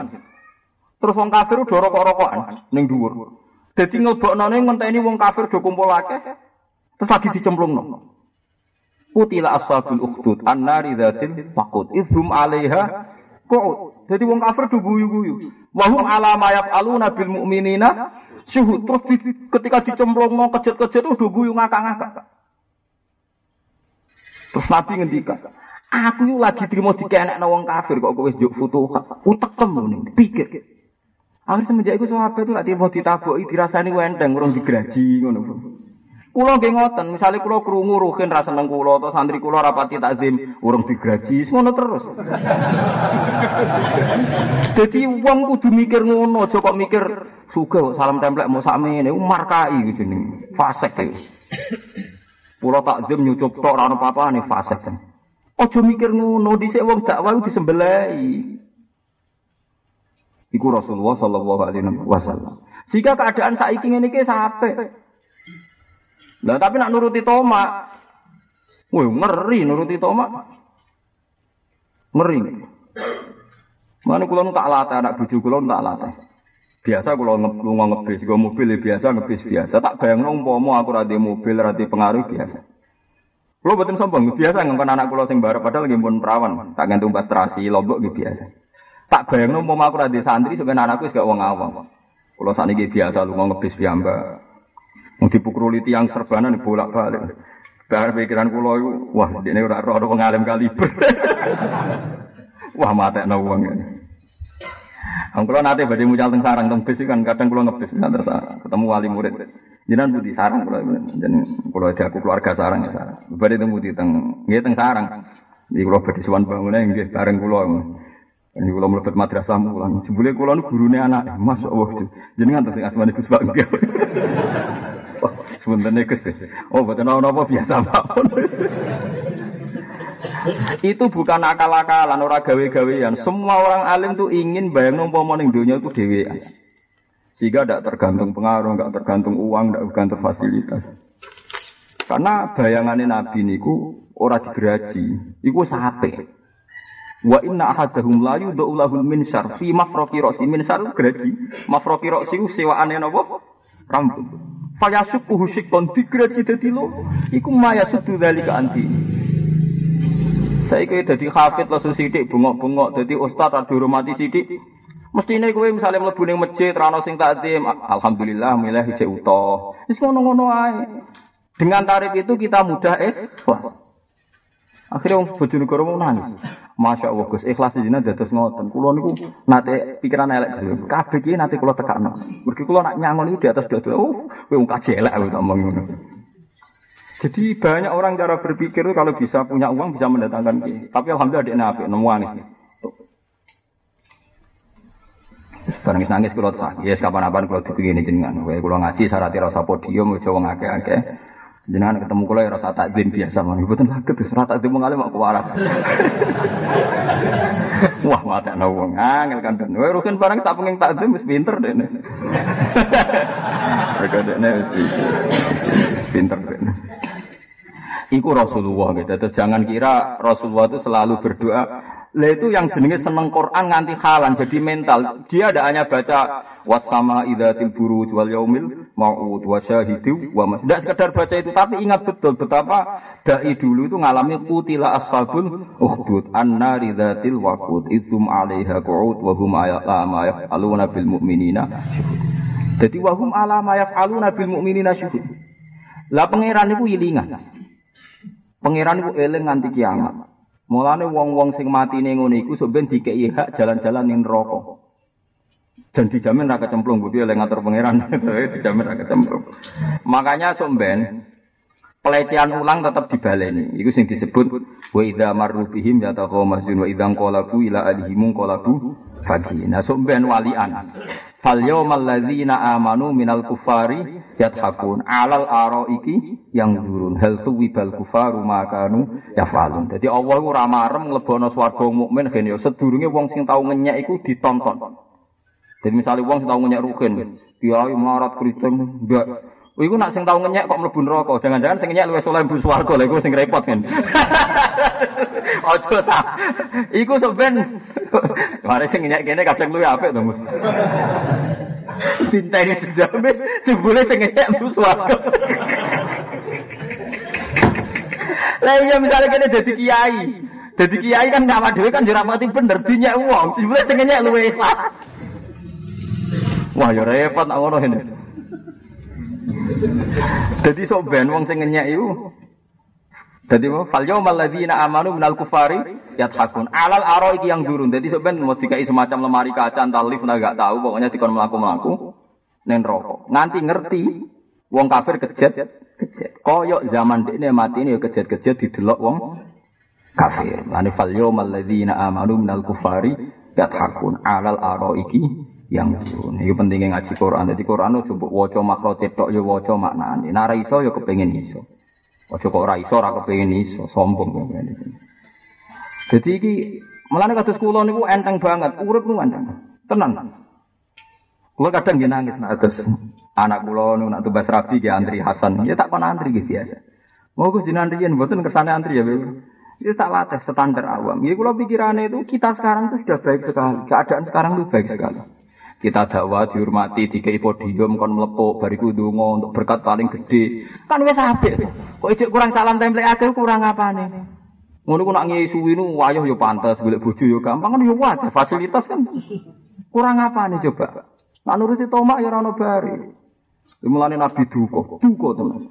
Terus wong kafir udah rokok-rokokan ning dhuwur. Dadi ngelbokno ning ngenteni wong kafir do kumpul akeh. Terus lagi dicemplungno. Kutila ashabul ukhdud annari dzatil waqud idhum 'alaiha qu'ud. Jadi wong kafir do guyu-guyu. Wa hum 'ala ma yaf'aluna bil mu'minina syuhud. Terus ketika dicemplungno kejet-kejet udah guyu ngakak-ngakak. Terus Nabi ngendikan, aku yuk lagi terima dikenek wong kafir kok kowe juk foto utek temu nih, pikir. Akhirnya semenjak itu sahabat itu lagi mau ditabuki dirasani wenteng urung digraji ngono. Kulo nggih ngoten, misale kulo krungu ruhin ra seneng kulo atau santri kulo rapati takzim urung digraji, ngono terus. Jadi wong kudu mikir ngono, aja kok mikir sugih salam templek mau sakmene, markai gitu nih, fasek iki. Pulau takzim nyucup tok ora apa-apa nih fasik. Ojo mikir ngono dhisik wong dakwah disembelai. Iku Rasulullah sallallahu alaihi wasallam. Jika keadaan saiki ngene iki sampe. Lah tapi nak nuruti Toma, woi ngeri nuruti Toma. Ngeri. Mana kulo tak latih anak bojo kulo tak latih. Biasa kalau lunga ngebis, gue mobil ya biasa ngebis biasa. Tak bayang umpama aku rada mobil rada pengaruh biasa. Kulo betul sombong, biasa ngomong anak kulo sing padahal lagi pun perawan, tak gantung pastrasi lombok gitu biasa. Tak bayang umpama aku rada santri sebenarnya anakku gak wong awam. Kulo saat ini biasa lunga ngebis biamba. Mau dipukruli tiang serbanan bolak balik. Bahar pikiran kulo itu, wah ini udah roh wong alim kaliber. wah mata wong ini. Ang kula nate badhe mucal teng sarang teng bis kan kadang kula ngebis terus ketemu wali murid. Jinan budi sarang kula dan kula aku keluarga sarang ya sarang. Badhe teng budi teng nggih teng sarang. Iki kula badhe suwan bangunane nggih bareng kula. Ini kula mlebet madrasah mulang. Jebule kula nu gurune anak. Mas Allah. Jenengan teng asmane Pak nggih. Sebenarnya Gus. Oh, boten apa biasa mawon. itu bukan akal-akalan orang gawe-gawean. Semua orang alim tuh ingin bayang umpama ning dunia itu dewi. Sehingga tidak tergantung pengaruh, tidak tergantung uang, tidak tergantung fasilitas. Karena bayangannya Nabi niku ora digeraji, iku sate. Wa inna ahadahum la yudau lahul minsar fi mafraqi ra'si minsar geraji. Mafraqi ra'si sewaane napa? Rambut. Fayasukuhu sikon digeraji dadi lo. Iku maya sudu dalika anti. Saya kira jadi hafid lah sidik bengok-bengok jadi ustad ada hormati sidik. Mestine kowe misalnya mlebu ning masjid rano sing takdim, alhamdulillah milih hijau utuh. Wis ngono-ngono ae. Dengan tarif itu kita mudah eh, wah. Akhirnya wong bojonegoro mau nangis. Masya Allah Gus, ikhlas dina dados ngoten. Kula niku nate pikiran elek dhewe. Kabeh iki nate kula tekakno. Mergi kula nak nyangon iki di atas dodol. Oh, kowe wong kaji elek aku ngomong ngono. Jadi banyak orang cara berpikir itu kalau bisa punya uang bisa mendatangkan ki. Tapi alhamdulillah dia nabi nemu nangis. Barang nangis kalau tak, ya kapan-kapan kalau dipikir jenengan. Kayak kalau ngaji syarat rasa podium, coba ngake-ngake. Jenengan ketemu kula ya rasa takdim biasa mawon. Mboten saged wis rasa takdim mengalih mak kuwaras. Wah, mata wong angel kan ben. Wae rugen barang tak pengen takdim wis pinter dene. Mereka dene wis pinter dene. Iku Rasulullah gitu. Jangan kira Rasulullah itu selalu berdoa lah itu yang jenenge seneng Quran nganti halan jadi mental. Dia tidak hanya baca wasama idatil buruj wal yaumil mau'ud wa syahidu. Tidak sekedar baca itu tapi ingat betul betapa dai dulu itu ngalami kutila ashabul ukhdud anna ridatil waqud idzum 'alaiha qu'ud wa hum ma yaf'aluna bil mu'minina Jadi wa hum ala ma yaf'aluna bil mu'minina syuhud. Lah pangeran itu ilingan. Pangeran itu eling nganti kiamat. Mulane wong-wong sing mati ning ngene iku sampeyan dikeki hak jalan-jalan ning neraka. Dan dijamin ra kecemplung, budi oleh ngatur pangeran, dijamin ra kecemplung. Makanya somben pelecehan ulang tetap dibaleni. Iku sing disebut wa idza marru bihim yataqaw wa idza qalabu ila alihim qalabu fagi. Nah somben walian. Fal yawmal ladzina amanu minal kufari yathakun alal araiki yang durun hal tuwibal kufaru makanu yafalun. Jadi Allah ora marem nglebono swarga mukmin gen yo sedurunge wong sing tau ngenyek iku ditonton. Jadi misalnya wong sing tau ngenyek rugen, kiai melarat kriting, ndak Iku nak sing tau ngenyek kok mlebu neraka. Jangan-jangan sing ngenyek luwih saleh mlebu swarga. Lha iku sing repot kan. Ojo ta. Iku sampean mare sing ngenyek kene kadang luwih apik to, Mus. Dinteni sedame jebule sing ngenyek mlebu swarga. Lah iya misalnya kene dadi kiai. Dadi kiai kan ngawak dhewe kan dirapati bener dinyek wong. Jebule sing ngenyek luwih ikhlas. Wah ya repot nak ngono ini. Jadi sok ben wong sing ngenyek iku. Dadi fal yaumal ladzina amanu minal kufari yathakun. Alal aro iki yang durun. Dadi sok ben mau dikai semacam lemari kaca entah lift gak tahu pokoknya dikon mlaku-mlaku ning rokok. Nganti ngerti wong kafir kejet kejet. Koyok zaman dekne mati ini ya kejet-kejet didelok wong kafir. Lani fal yaumal ladzina amanu minal kufari yathakun. Alal aro iki yang turun. Itu pentingnya ngaji Quran. Jadi Quran itu coba waca makro cetok ya waca maknane. Nah ra iso ya kepengin iso. Waca kok ra iso ra kepengin iso, sombong Jadi iki melane kados kula niku enteng banget, urip niku enteng. Tenan. Kula kadang nggih nangis nek anak kula niku nak tugas rabi ki antri Hasan. Ya tak kon antri gitu biasa. Mau Gus jenengan riyen mboten kersane antri ya, Itu tak latih standar awam. Ya kalau pikirannya itu kita sekarang itu sudah baik sekali. Keadaan sekarang itu baik sekali. Kita dakwah dihormati dikei podium kon mlepuk bariku ndonga untuk berkat paling gede. Kan wis apik. Kok ijek kurang salam template akeh kurang apane? Ngono ku nak ngiyai suwi nu wayah yo pantes, golek bojo yo gampang kan yo wae fasilitas kan. Kurang apa nih coba? Nak nuruti tomak ya ora ono bari. Mulane Nabi duka, duka tenan.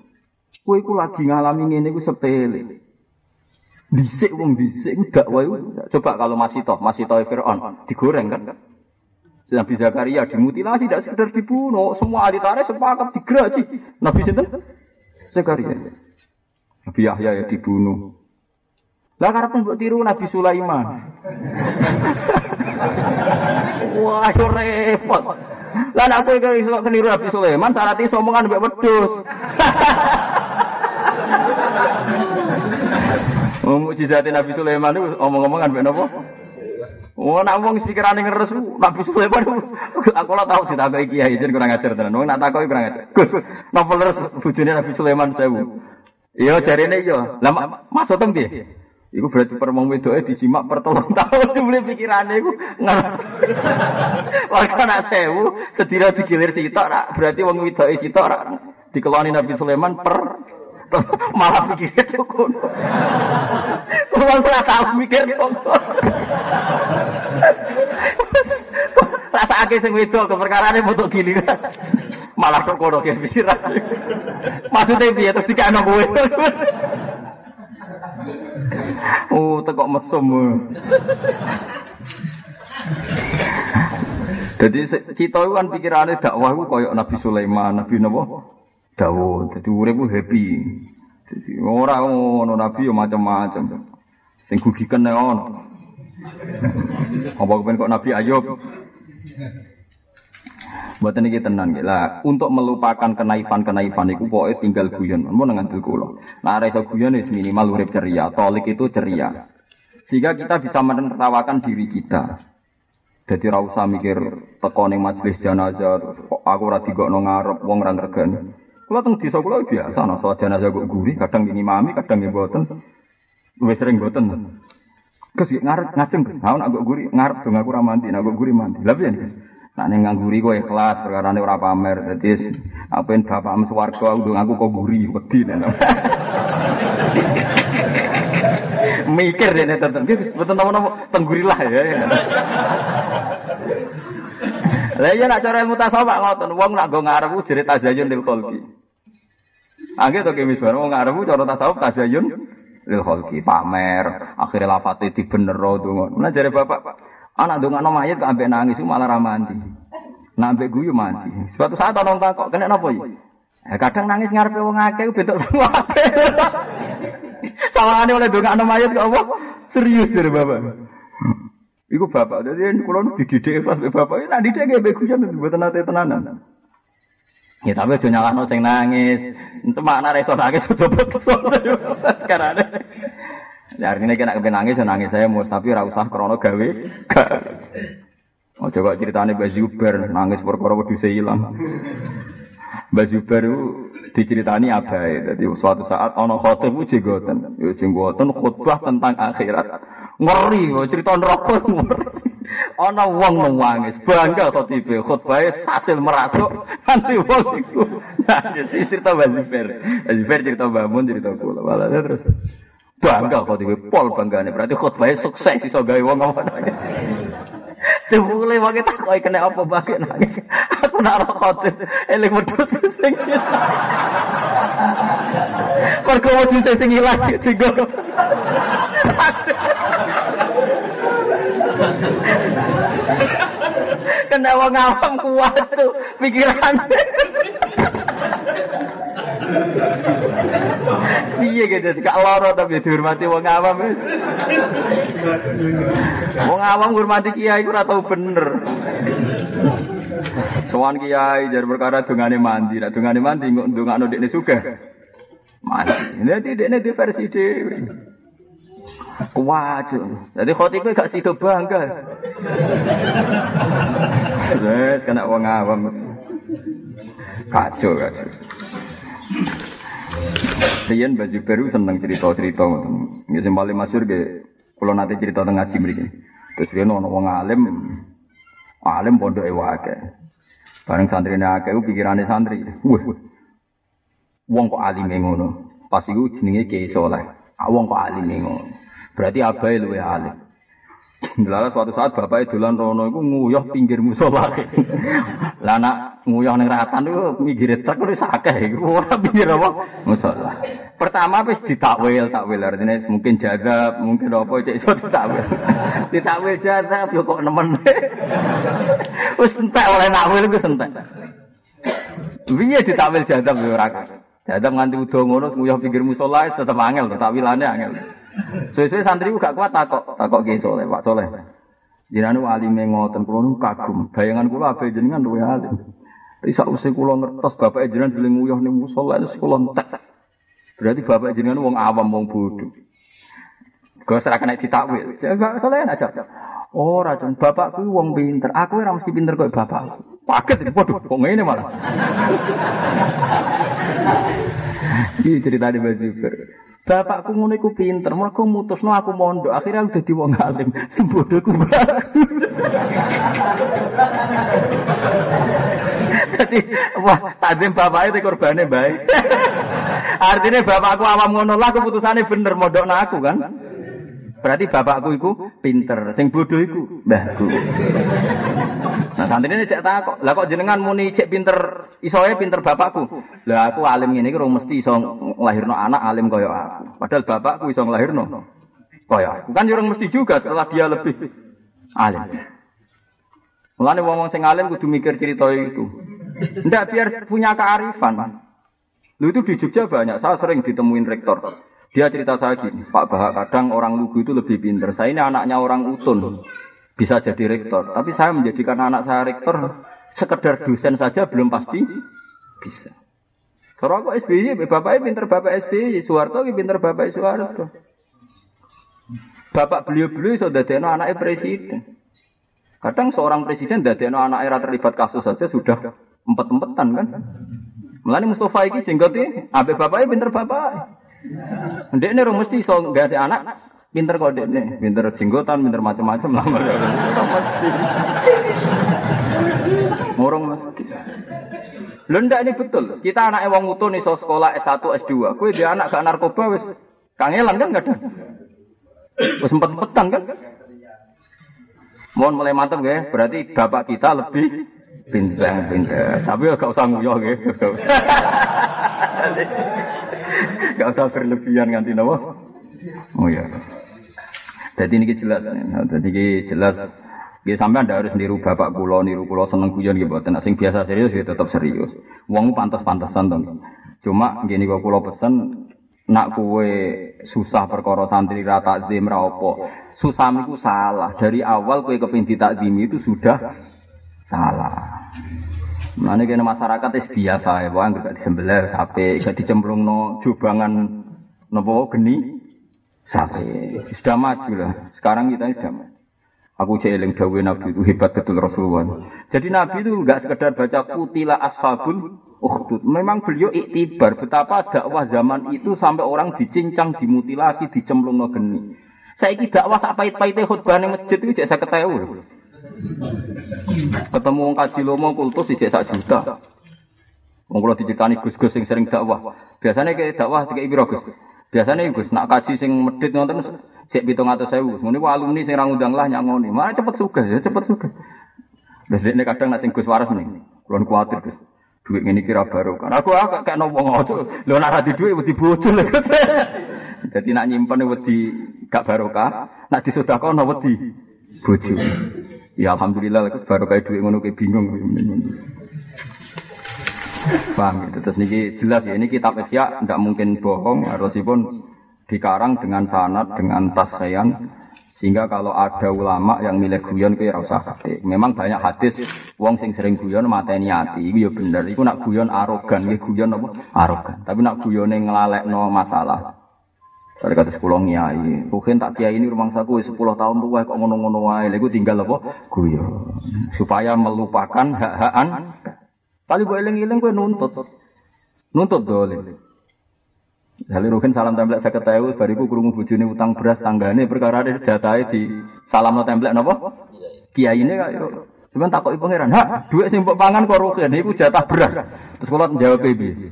Kowe iku lagi ngalami ngene iku sepele. Dhisik wong ku dakwah coba kalau masih toh, masih toh Firaun digoreng kan. Nabi Zakaria dimutilasi tidak sekedar dibunuh, semua ahli tarikh sepakat digraji. Nabi sinten? Zakaria. Nabi Yahya ya dibunuh. Lah karena mbok tiru Nabi Sulaiman. Wah, yo repot. Lah nek kowe iso keniru Nabi Sulaiman, syarat iso omongan mbek wedhus. Mujizat Nabi Sulaiman itu omong-omongan mbek napa? Oh, nak wong pikirane ngeres Nabi Sulaiman. Aku ora tau ditakoki kiai jen kurang ajar tenan. Wong nak takoki kurang ajar. Gus, napa leres Nabi Sulaiman sewu. Iya jarene iya. Lah maksud tem piye? Iku berarti perempuan wedoke dijimak per telung tahun dibeli pikirane iku ngerti. Warga nak sewu sedira digilir sitok rak berarti wong wedoke sitok rak dikeloni Nabi Sulaiman per malah pikir itu kono. Wong ora tau mikir kono. Rasake sing wedok keperkarane foto giliran. Malah kok kono ki pikiran. Maksudnya piye terus dikano kowe. Oh, tekok mesum. Jadi kita itu kan pikirannya dakwah itu kayak Nabi Sulaiman, Nabi Nabi Dawud. Jadi urip itu happy. Jadi orang ngono Nabi yo macam-macam. Sing gugiken ono. Apa kok Nabi Ayub? Buat ini kita tenan lah. Untuk melupakan kenaifan-kenaifan itu pokoknya tinggal guyon. Mau ngantil kulo. Nah, rasa guyon itu minimal urip ceria. Tolik itu ceria. Sehingga kita bisa menertawakan diri kita. Jadi ra usah mikir teko ning majelis jenazah aku ora digokno ngarep wong ra ngregani. Kula teng desa kula biasa ana salat jenazah kok guri, kadang ini mami, kadang mboten. Wis sering mboten. Kes ngarep ngajeng, ha nak kok guri ngarep dong aku ra mandi, nak kok guri mandi. Lah piye? Nah ning ngangguri kowe ikhlas perkara ora pamer. Dadi apen bapakmu swarga ndung aku kok guri wedi Mikir dene tetep betul napa tenggurilah ya. Lah iya nak cara ilmu tasawuf ngoten, wong nak go ngarep jerit tazayun lil khalqi. Angge to kemis bareng wong ngarep cara tasawuf tazayun lil khalqi, pamer, akhirnya lafate dibenero donga. Nah jare bapak, Anak dong anak mayat ambek nangis malah ramanti. Nah ambek guyu mati. Suatu saat orang kok kena apa ya? Eh, kadang nangis ngarepe wong akeh bentuk semua. Sawangane oleh dong anak mayat kok apa? Serius dari bapak. Iku bapak, jadi kalau nu dididik pas bapak, ini didik kayak begusan buat nate tenanan. Ya tapi aja nyalahno sing nangis. Entuk makna reso nangis sudah betul. Karena Ya artinya kena kepen nangis, ya nangis saya mus, tapi ora usah krono gawe. Oh coba ceritanya Mbak Zuber nangis perkara wedhuse ilang. Mbak Zuber itu diceritani abai. Jadi suatu saat ono khotib itu jenggoten. Ya jenggoten khutbah tentang akhirat. Ngeri, cerita neraka ngeri. Ana wong nangis, bangga khotib khutbahnya hasil merasuk nanti wong iku. Nah, jadi cerita Mbak. Mbak Zuber cerita Mbak Mun cerita kula. Malah terus Bangga dhewe pol banggane. Berarti khotbahnya sukses iso gawe wong apa nangis. Dibule wae tak kok kena apa bae nangis. Aku nak ora khotib eling wedhus sing. Mergo wedhus sing ilang sing Kena wong awam kuat tuh pikiran. Iya gitu, gak loro tapi dihormati wong awam. Wong awam ngurmati kiai ku ora tau bener. Sowan kiai jar perkara dungane mandi, nek dungane mandi kok ndongakno dekne sugih. Mandi. Nek dekne di versi dhewe. Waduh, jadi khotibnya gak sido bangga. Wes kena wong awam. Kacau kacau. Rian baju baru seneng cerita-cerita ngoten. Ya paling masyhur ge kula nate cerita teng ngaji mriki. Terus riyen ana wong alim alim pondoke wae. Bareng santrine akeh pikirane santri. Wah. Wong kok alime ngono. Pas iku jenenge Kiai Saleh. Ah wong kok alime ngono. Berarti abai luwe alim. Lalu suatu saat bapak dolan rono iku nguyuh pinggir musola. Lah anak nguyuh ning ratan iku pinggir truk wis akeh iku ora pinggir apa musola. Pertama wis ditakwil, takwil artinya mungkin jaga, mungkin apa cek iso ditakwil. ditakwil jaga yo kok nemen. Wis entek oleh nakwil iku entek. Piye ditakwil jaga yo ora. Jaga nganti udah ngono nguyuh pinggir musola tetep angel, takwilane angel. Sesuai santri gak kuat takok, takok ki soleh, Pak Soleh. Jenengan alime ngoten kula nu kagum. Bayangan kula ape jenengan luwe alim. Tapi sak usih kula ngertos bapak jenengan dhewe nguyuh ning musala itu kula entek. Berarti bapak jenengan wong awam wong bodoh. Kau serah kena ditakwil. Enggak soleh aja. Oh, racun bapak ku wong pinter. Aku ora mesti pinter kok bapak. Paket waduh kok ngene malah. Iki cerita di Bajiber. Bapakku ngono iku pinter, mergo mutusno aku mondok, akhirnya aku dadi wong alim. Sing bodoh ku Jadi, wah, tadzim bapaknya itu korbannya baik. Artinya bapakku awam ngono lah keputusannya bener mondok aku kan. Berarti bapakku iku pinter, sing bodoh iku mbahku. Nah santri ini cek takok, lah kok jenengan muni cek pinter, isoe pinter bapakku. Lah aku alim ini kira mesti iso nglahirno anak alim kaya aku. Padahal bapakku iso nglahirno kaya aku. Kan orang mesti juga setelah dia lebih alim. Mulane wong sing alim kudu mikir cerita itu. Ndak biar punya kearifan. Lu itu di Jogja banyak, saya sering ditemuin rektor. Dia cerita saya gini, Pak Bahak kadang orang lugu itu lebih pinter. Saya ini anaknya orang utun, bisa jadi rektor. Tapi saya menjadikan anak saya rektor, sekedar dosen saja belum pasti bisa. Kalau aku SBY, bapaknya pinter bapak SBY, Soeharto pinter bapak Soeharto. Bapak beliau-beliau sudah deno anaknya presiden. Kadang seorang presiden deno anak era terlibat kasus saja sudah empat-empatan kan. Melani Mustafa ini jenggot abe bapaknya pinter bapak. Ndek ini mesti so nggak ada anak, pinter kok dek nih, pinter jenggotan, pinter macam-macam lah. Mesti. Ngurung mesti. Lho ndak ini betul. Kita anak wong utuh nih so sekolah S1, S2. Kue dia anak gak narkoba wis kangelan kan gak ada. Wis empet-empetan kan? Mohon mulai mantep ya, berarti bapak kita lebih pinter, pinter. Tapi gak usah nguyah ya. Gak usah berlebihan nganti nawa. Oh ya. Jadi ini jelas. Jadi ini jelas. Ya sampai anda harus niru bapak kulo, niru kulo seneng guyon gitu. Nah, sing biasa serius ya tetap serius. Wong pantas-pantasan dong. Cuma gini kok kulo pesen nak kue susah perkara santri rata zim raopo. Susah itu salah. Dari awal kue kepinti takdim itu sudah salah. Ini kena masyarakat es biasa ya, bang gak disembelih sampai gak dicemplung no jubangan nopo geni sampai sudah maju lah. Sekarang kita sudah maju. Aku jeeling dawe Nabi itu hebat betul Rasulullah. Jadi Nabi itu nggak sekedar baca kutila ashabul ukhdud. Memang beliau iktibar betapa dakwah zaman itu sampai orang dicincang, dimutilasi, dicemplung no geni. Saya dakwah sak pahit-pahitnya khutbah di masjid itu saya ketahui. Ketemu wong kaji lomo kultus sih sak juta. Wong kula diceritani Gus-gus sing sering dakwah. Biasanya kayak dakwah tiga ibu Gus. Biasanya Gus nak kaji sing medit nonton cek pitung atau sewu. Muni alumni sing rangundang lah nyangoni. Mana cepet suka ya cepet suka. Terus ini kadang nak sing Gus waras nih. Kulon kuatir Gus. Duit ini kira baru kan. Aku agak kayak nopo ngojo. Lo nak di duit wedi bocil. Jadi nak nyimpen wedi gak barokah. Nak disodakon wedi bojo. Ya alhamdulillah aku baru kayak duit ngono kayak bingung. Paham ya? Terus niki jelas ya ini kitab Ihya tidak mungkin bohong harusipun dikarang dengan sanat dengan tasyayan sehingga kalau ada ulama yang milih guyon kayak rasa Memang banyak hadis wong sing sering guyon mateni ati iku ya bener. Iku nak guyon arogan, nggih guyon apa? Arogan. Tapi nak guyone nglalekno masalah dari kata sepuluh nyai, mungkin tak kiai ini rumah saku sepuluh tahun tua kok ngono-ngono wae, lagu tinggal apa? Guyo, supaya melupakan hak-hakan. Kali gue eling-eling gue nuntut, nuntut dole. Lalu Rukin salam templek saya ketahui, bariku kurungu bujuni utang beras tanggane perkara ada jatai di salam no templek nopo. Kiai ini kayak Cuman takut ibu pangeran, hak duit sih pangan kok Rukin, ini jatah beras. Terus kalau jawab baby.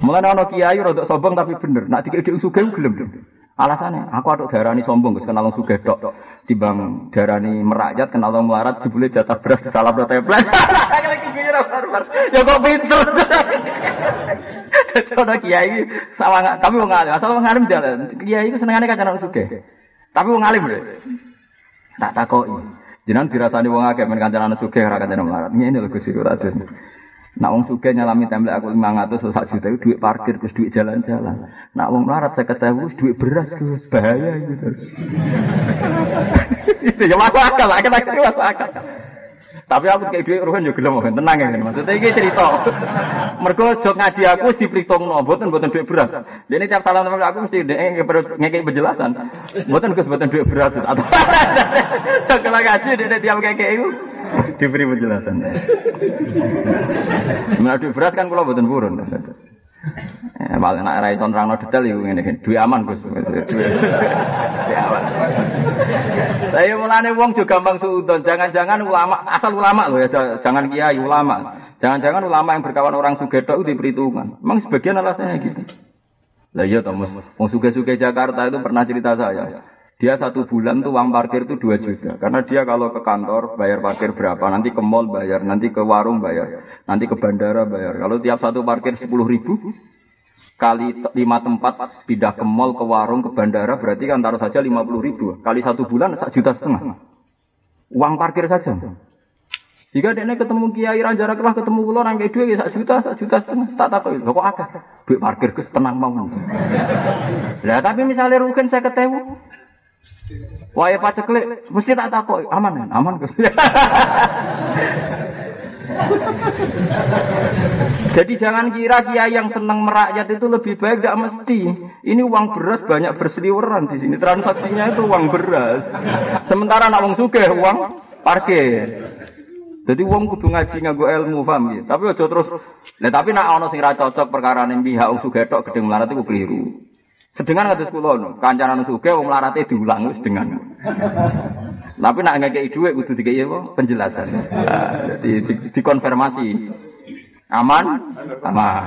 Mulane ana kiai rada sombong tapi bener. Nak dikek sugih gelem. Alasannya, aku aduk darani sombong, kenal sugih dok. Timbang darani merakyat, kenal melarat, jebule jatah beras salam do template. Ya kok pinter. Ada kiai sama tapi wong alim, asal wong alim jalan. Kiai itu senengane kancan orang sugih. Tapi wong alim lho. Tak takoki. Jenengan dirasani wong akeh men kancan anak sugih ora kancan melarat. Ngene lho Gus Raden. Nak wong suge nyalami template aku 500 sak juta itu duit parkir terus duit jalan-jalan. Nak wong melarat saya ketahui duit beras terus bahaya gitu. itu ya masuk akal, akal akal masuk akal. Tapi aku kayak duit ruhen juga gelem tenang ya maksudnya ini cerita. Mergo jok ngaji aku diperhitungno mboten mboten duit beras. Dene tiap salam temen aku mesti ndek ngekek penjelasan. Mboten Gus mboten duit beras atau. Jok ngaji dene tiap ngekek iku diberi penjelasan. Menadu beras kan kalau buatan burun. Ya, paling nak rai ton rangno detail iku ngene iki. Duwe aman. Duwe aman. Saya mulane wong juga gampang suudon. Jangan-jangan ulama, asal ulama loh ya, jangan kiai ulama. Jangan-jangan ulama yang berkawan orang sugedo itu diperhitungkan. Memang sebagian alasannya gitu. Lah iya toh, wong suge-suge Jakarta itu pernah cerita saya. Dia satu bulan tuh uang parkir itu 2 juta. Karena dia kalau ke kantor bayar parkir berapa, nanti ke mall bayar, nanti ke warung bayar, nanti ke bandara bayar. Kalau tiap satu parkir 10 ribu, kali lima tempat pindah ke mall, ke warung, ke bandara berarti kan taruh saja lima puluh ribu. Kali satu bulan satu juta setengah. Uang parkir saja. Jika dia ketemu Kiai Ranjara kelah ketemu kulo nang dua ya satu juta, satu juta setengah. Tak tahu kok akeh. Duit parkir ke tenang mau. Lah tapi misalnya rugen saya ketemu. Ya paceklik, mesti tak takut, aman, aman, Jadi jangan kira kiai yang senang merakyat itu lebih baik, tidak mesti. Ini uang beras banyak berseliweran di sini. Transaksinya itu uang beras. Sementara nak uang suge uang parkir. Jadi uang kudu ngaji nganggo ilmu paham ya. Tapi aja terus. Nah, tapi nak ono sing ra cocok perkara ning pihak wong sugih tok gedeng melarat iku keliru. Sedengan kados kula no, kancanan sugih wong melarate diulang wis dengan. Tapi nak ngekei dhuwit kudu dikei apa? Penjelasan. Jadi di, dikonfirmasi. Aman? Aman.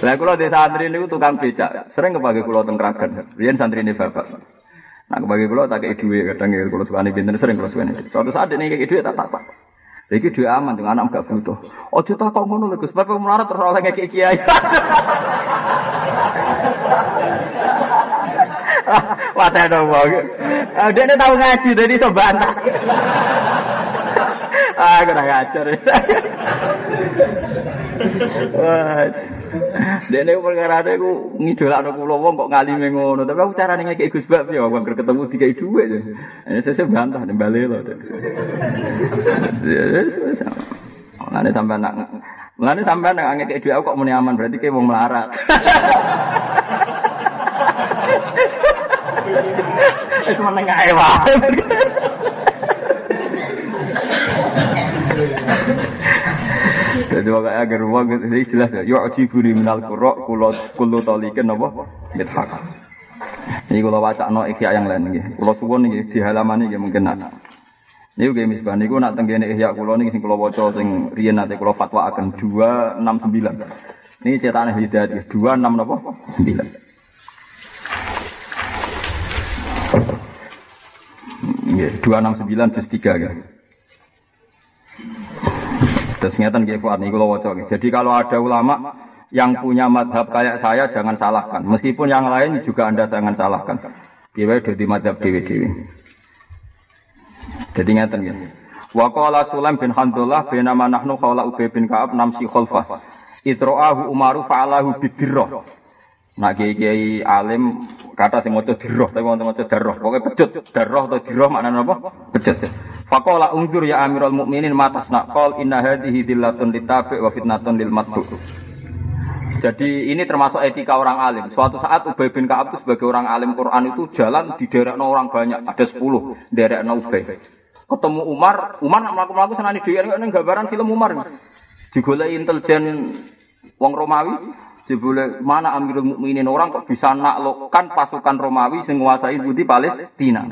Lah kula di santri niku tukang becak, sering kepake kula teng Kragan. Riyen santri ini bapak. Nah kepake kula tak kei dhuwit kadang kula sukane pinten sering kula sukane. Suatu saat ini kei dhuwit tak tak. Iki dhuwit aman dengan anak gak butuh. Ojo tak kok ngono lho Gus, bapak melarat terus oleh ngekei kiai. Wadah dong bang. Dia ini tahu ngaji, jadi iso bantah. ah, kurang ngajar. Wah. Dia ini perkara ada aku ngidol anak pulau wong kok ngalime ngono. Tapi aku cara nih kayak Gus Bab ya, aku ketemu tiga aja. Ini saya bantah balik loh. Mulane sampai nak, mulane sampai nak ngekek dua aku kok muni aman berarti kayak mau melarat. Itu menengah ewa. Jadi wakai agar uang ini jelas ya. Yu'jibu li minal qura kulo kullu talikin apa? Mithaq. Ini kalau baca no ikhya yang lain nih. Kalau suwon nih di halaman ini mungkin nak. Ini juga misbah niku nak tenggene ihya kula niki sing kula waca sing riyen nate kula fatwa akan 269. Ini cetakan hidayah 26 napa? 9. Dua enam sembilan plus tiga ya. Terus ngeten nggih Fuad niku waca. Jadi kalau ada ulama yang punya madhab kayak saya jangan salahkan. Meskipun yang lain juga Anda jangan salahkan. Dewe dadi madhab dewe-dewe. Jadi ngeten ya. Wa qala Sulaim bin Handullah nama nahnu qala Ubay bin Ka'ab namsi khalfah. Itra'ahu Umaru fa'alahu bidirrah. Nak kiai alim kata sing maca dirah tapi wonten maca darah. Pokoke pecut, darah atau dirah maknane apa? Pecut. Faqala unzur ya Amirul Mukminin matas nak qol inna hadhihi dillatun litabi wa fitnatun lil matbu. Jadi ini termasuk etika orang alim. Suatu saat Ubay bin Ka'ab itu sebagai orang alim Quran itu jalan di daerah orang banyak, ada 10 daerah Ubay. Ketemu Umar, Umar nak mlaku-mlaku senani dhewe ning gambaran film Umar. Digoleki intelijen wong Romawi, Jebule mana Amirul Mukminin orang kok bisa naklukkan pasukan Romawi sing nguasai budi Palestina.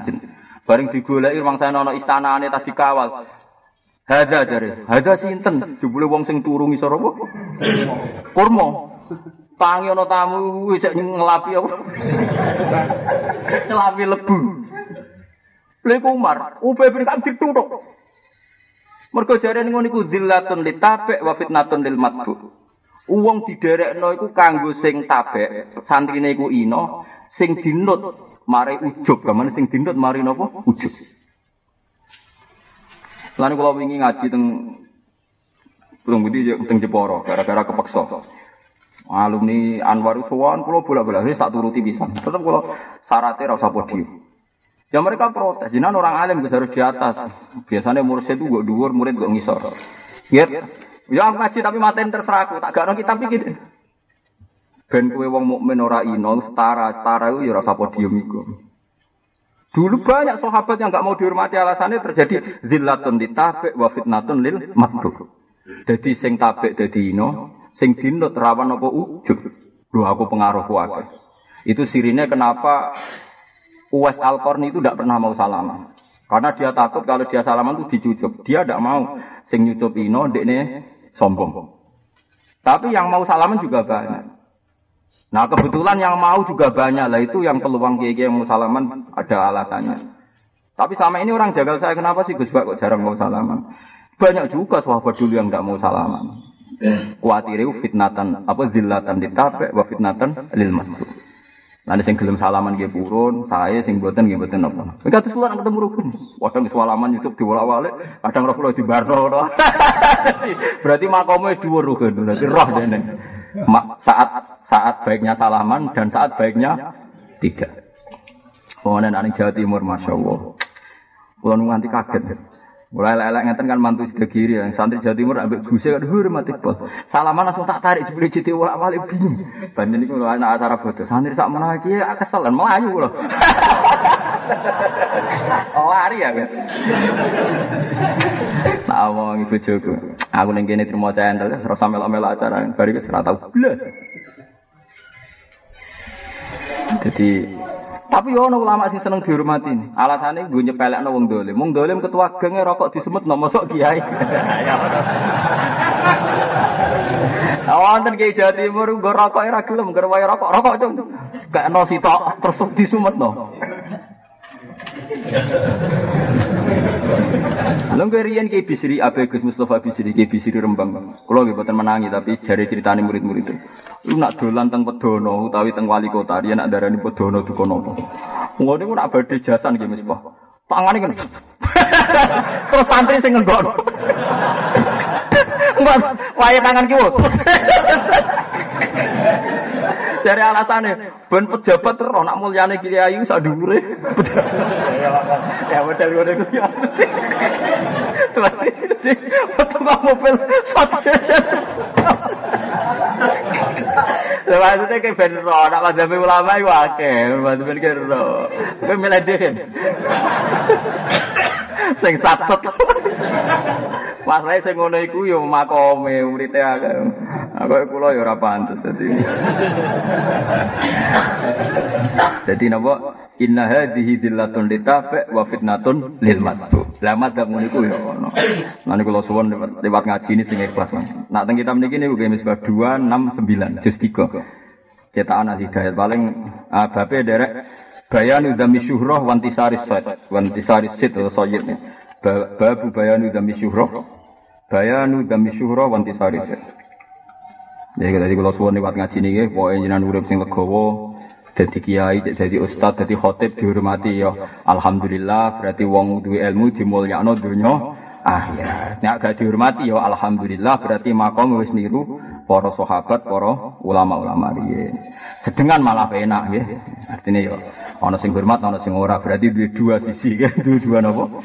Bareng digoleki mangsa ana istanane tadi kawal. Hada jare. Hada sinten? Jebule wong sing turu ngisor apa? Kurma. Tangi ana tamu wis ngelapi apa? Ngelapi lebu. Lek Umar, Ubay bin Ka'ab dituthuk. Mergo jare ngono iku zillatun litabek wa fitnatun lil matbu. Uang diderekno iku kanggo sing tabek, santrine iku ino, sing dinut mari ujub, gamane sing dinut mari napa? Ujub. Lan kula wingi ngaji teng Belum budi teng Jeporo gara-gara kepeksa. Alumni Anwar Uswan kula bola-bola wis tak turuti pisan. Tetep kula syaratnya ora usah podium. Ya mereka protes, jinan orang alim harus di atas. Biasanya murid itu gue dhuwur, murid gue ngisor. Ya, Ya aku ngaji tapi maten terserah aku, tak gak kita pikir. Ben kue wong mukmin ora ino, setara, setara itu ya rasa podium iku. Dulu banyak sahabat yang gak mau dihormati alasannya terjadi zillatun ditabek wa fitnatun lil matbuk. Dadi sing tabek dadi ino, sing dinut rawan apa ujub. Lho aku pengaruh kuat. Itu sirine kenapa Uwais Al-Qarni itu tidak pernah mau salaman. Karena dia takut kalau dia salaman itu dicucup. Dia tidak mau sing nyucup ino, dekne sombong. Tapi yang mau salaman juga banyak. Nah kebetulan yang mau juga banyak lah itu yang peluang kiai yang mau salaman ada alasannya. Tapi sama ini orang jagal saya kenapa sih Gus kok jarang mau salaman? Banyak juga sahabat dulu yang tidak mau salaman. Kuatiriu fitnatan apa zillatan ditape wa fitnatan lil masuk. Nanti sing gelem salaman nggih purun, saya sing boten nggih boten apa. Enggak terus anak ketemu rukun. Kadang salaman YouTube diwolak-walik, kadang roh kula dibarno. Berarti makomnya dhuwur rukun. Berarti roh dene. Saat saat baiknya salaman dan saat baiknya tidak. Oh, anak Jawa Timur, masya Allah. Kulo nganti kaget. Mulai lelek ngeten kan mantu sudah kiri yang santri Jawa Timur ambek guse kan hormati bos. Salaman langsung tak tarik jebule jiti ulak walik bingung. Banyak niku anak acara foto. Santri sak menawa iki kesel lan melayu kula. Lari ya guys. Nah omong ibu jogo. Aku ning terima cendel terus sampe melok acara bari wis ora tau. Jadi tapi yo ono ulama sing seneng dihormati. Alasane gue nyepelekno wong dolim. Wong dolim ketua genge rokok disemut no mosok kiai. Wonten kiai Jawa Timur nggo rokok ora gelem, nggo rokok, rokok cung. Gak ono sitok terus disumetno. Lha kok riyen ki Bisri Abe Gus Mustofa Bisri ki Bisri Rembang. Kula nggih boten menangi tapi jare critane murid-murid. Lu nak dolan teng Pedono utawi teng wali kota riyen nak darani Pedono duka napa. Ngono niku nak badhe jasan nggih Misbah. Tangane kan. Terus santri sing ngenggok. Enggak, wae tangan kiwo. Dari alasannya, ben pejabat terus nak mulyane Kiai dhuwure. Ya model ngono iku ya. Foto mobil sate. Lha maksudnya kayak ben ro, nak madhabe ulama iku akeh, madhabe ben ro. Kowe milih dhewe. Sing satut. Masalahnya sing ngono iku yo makome urite akeh. Aku kula yo ora pantes dadi. Dadi napa? Inna hadhihi dillatun litafa wa fitnatun lil matbu. Lah madzhab ngono iku yo ono. Lan kula suwun lewat ngaji ini sing ikhlas. Nak teng kitab niki niku nggih misbah 269 juz 3. Cetakan hidayat paling uh, bape derek bayanu dzami syuhrah wantisari sad wantisari sit atau sayyid babu bayanu dzami syuhrah bayanu dzami syuhrah wantisari sad Ya tadi kalau suwon lewat ngaji nih, pokoknya jinan urip sing legowo, jadi kiai, jadi ustad, jadi khotib dihormati ya. Alhamdulillah, berarti wong duwe ilmu dimulyakno dunya akhirat. Nek gak dihormati ya alhamdulillah, berarti makom wis niru para sahabat, para ulama-ulama riyen. Sedengan malah enak ya. Artinya ya ana sing hormat, ana sing ora, berarti duwe dua sisi dua dua napa?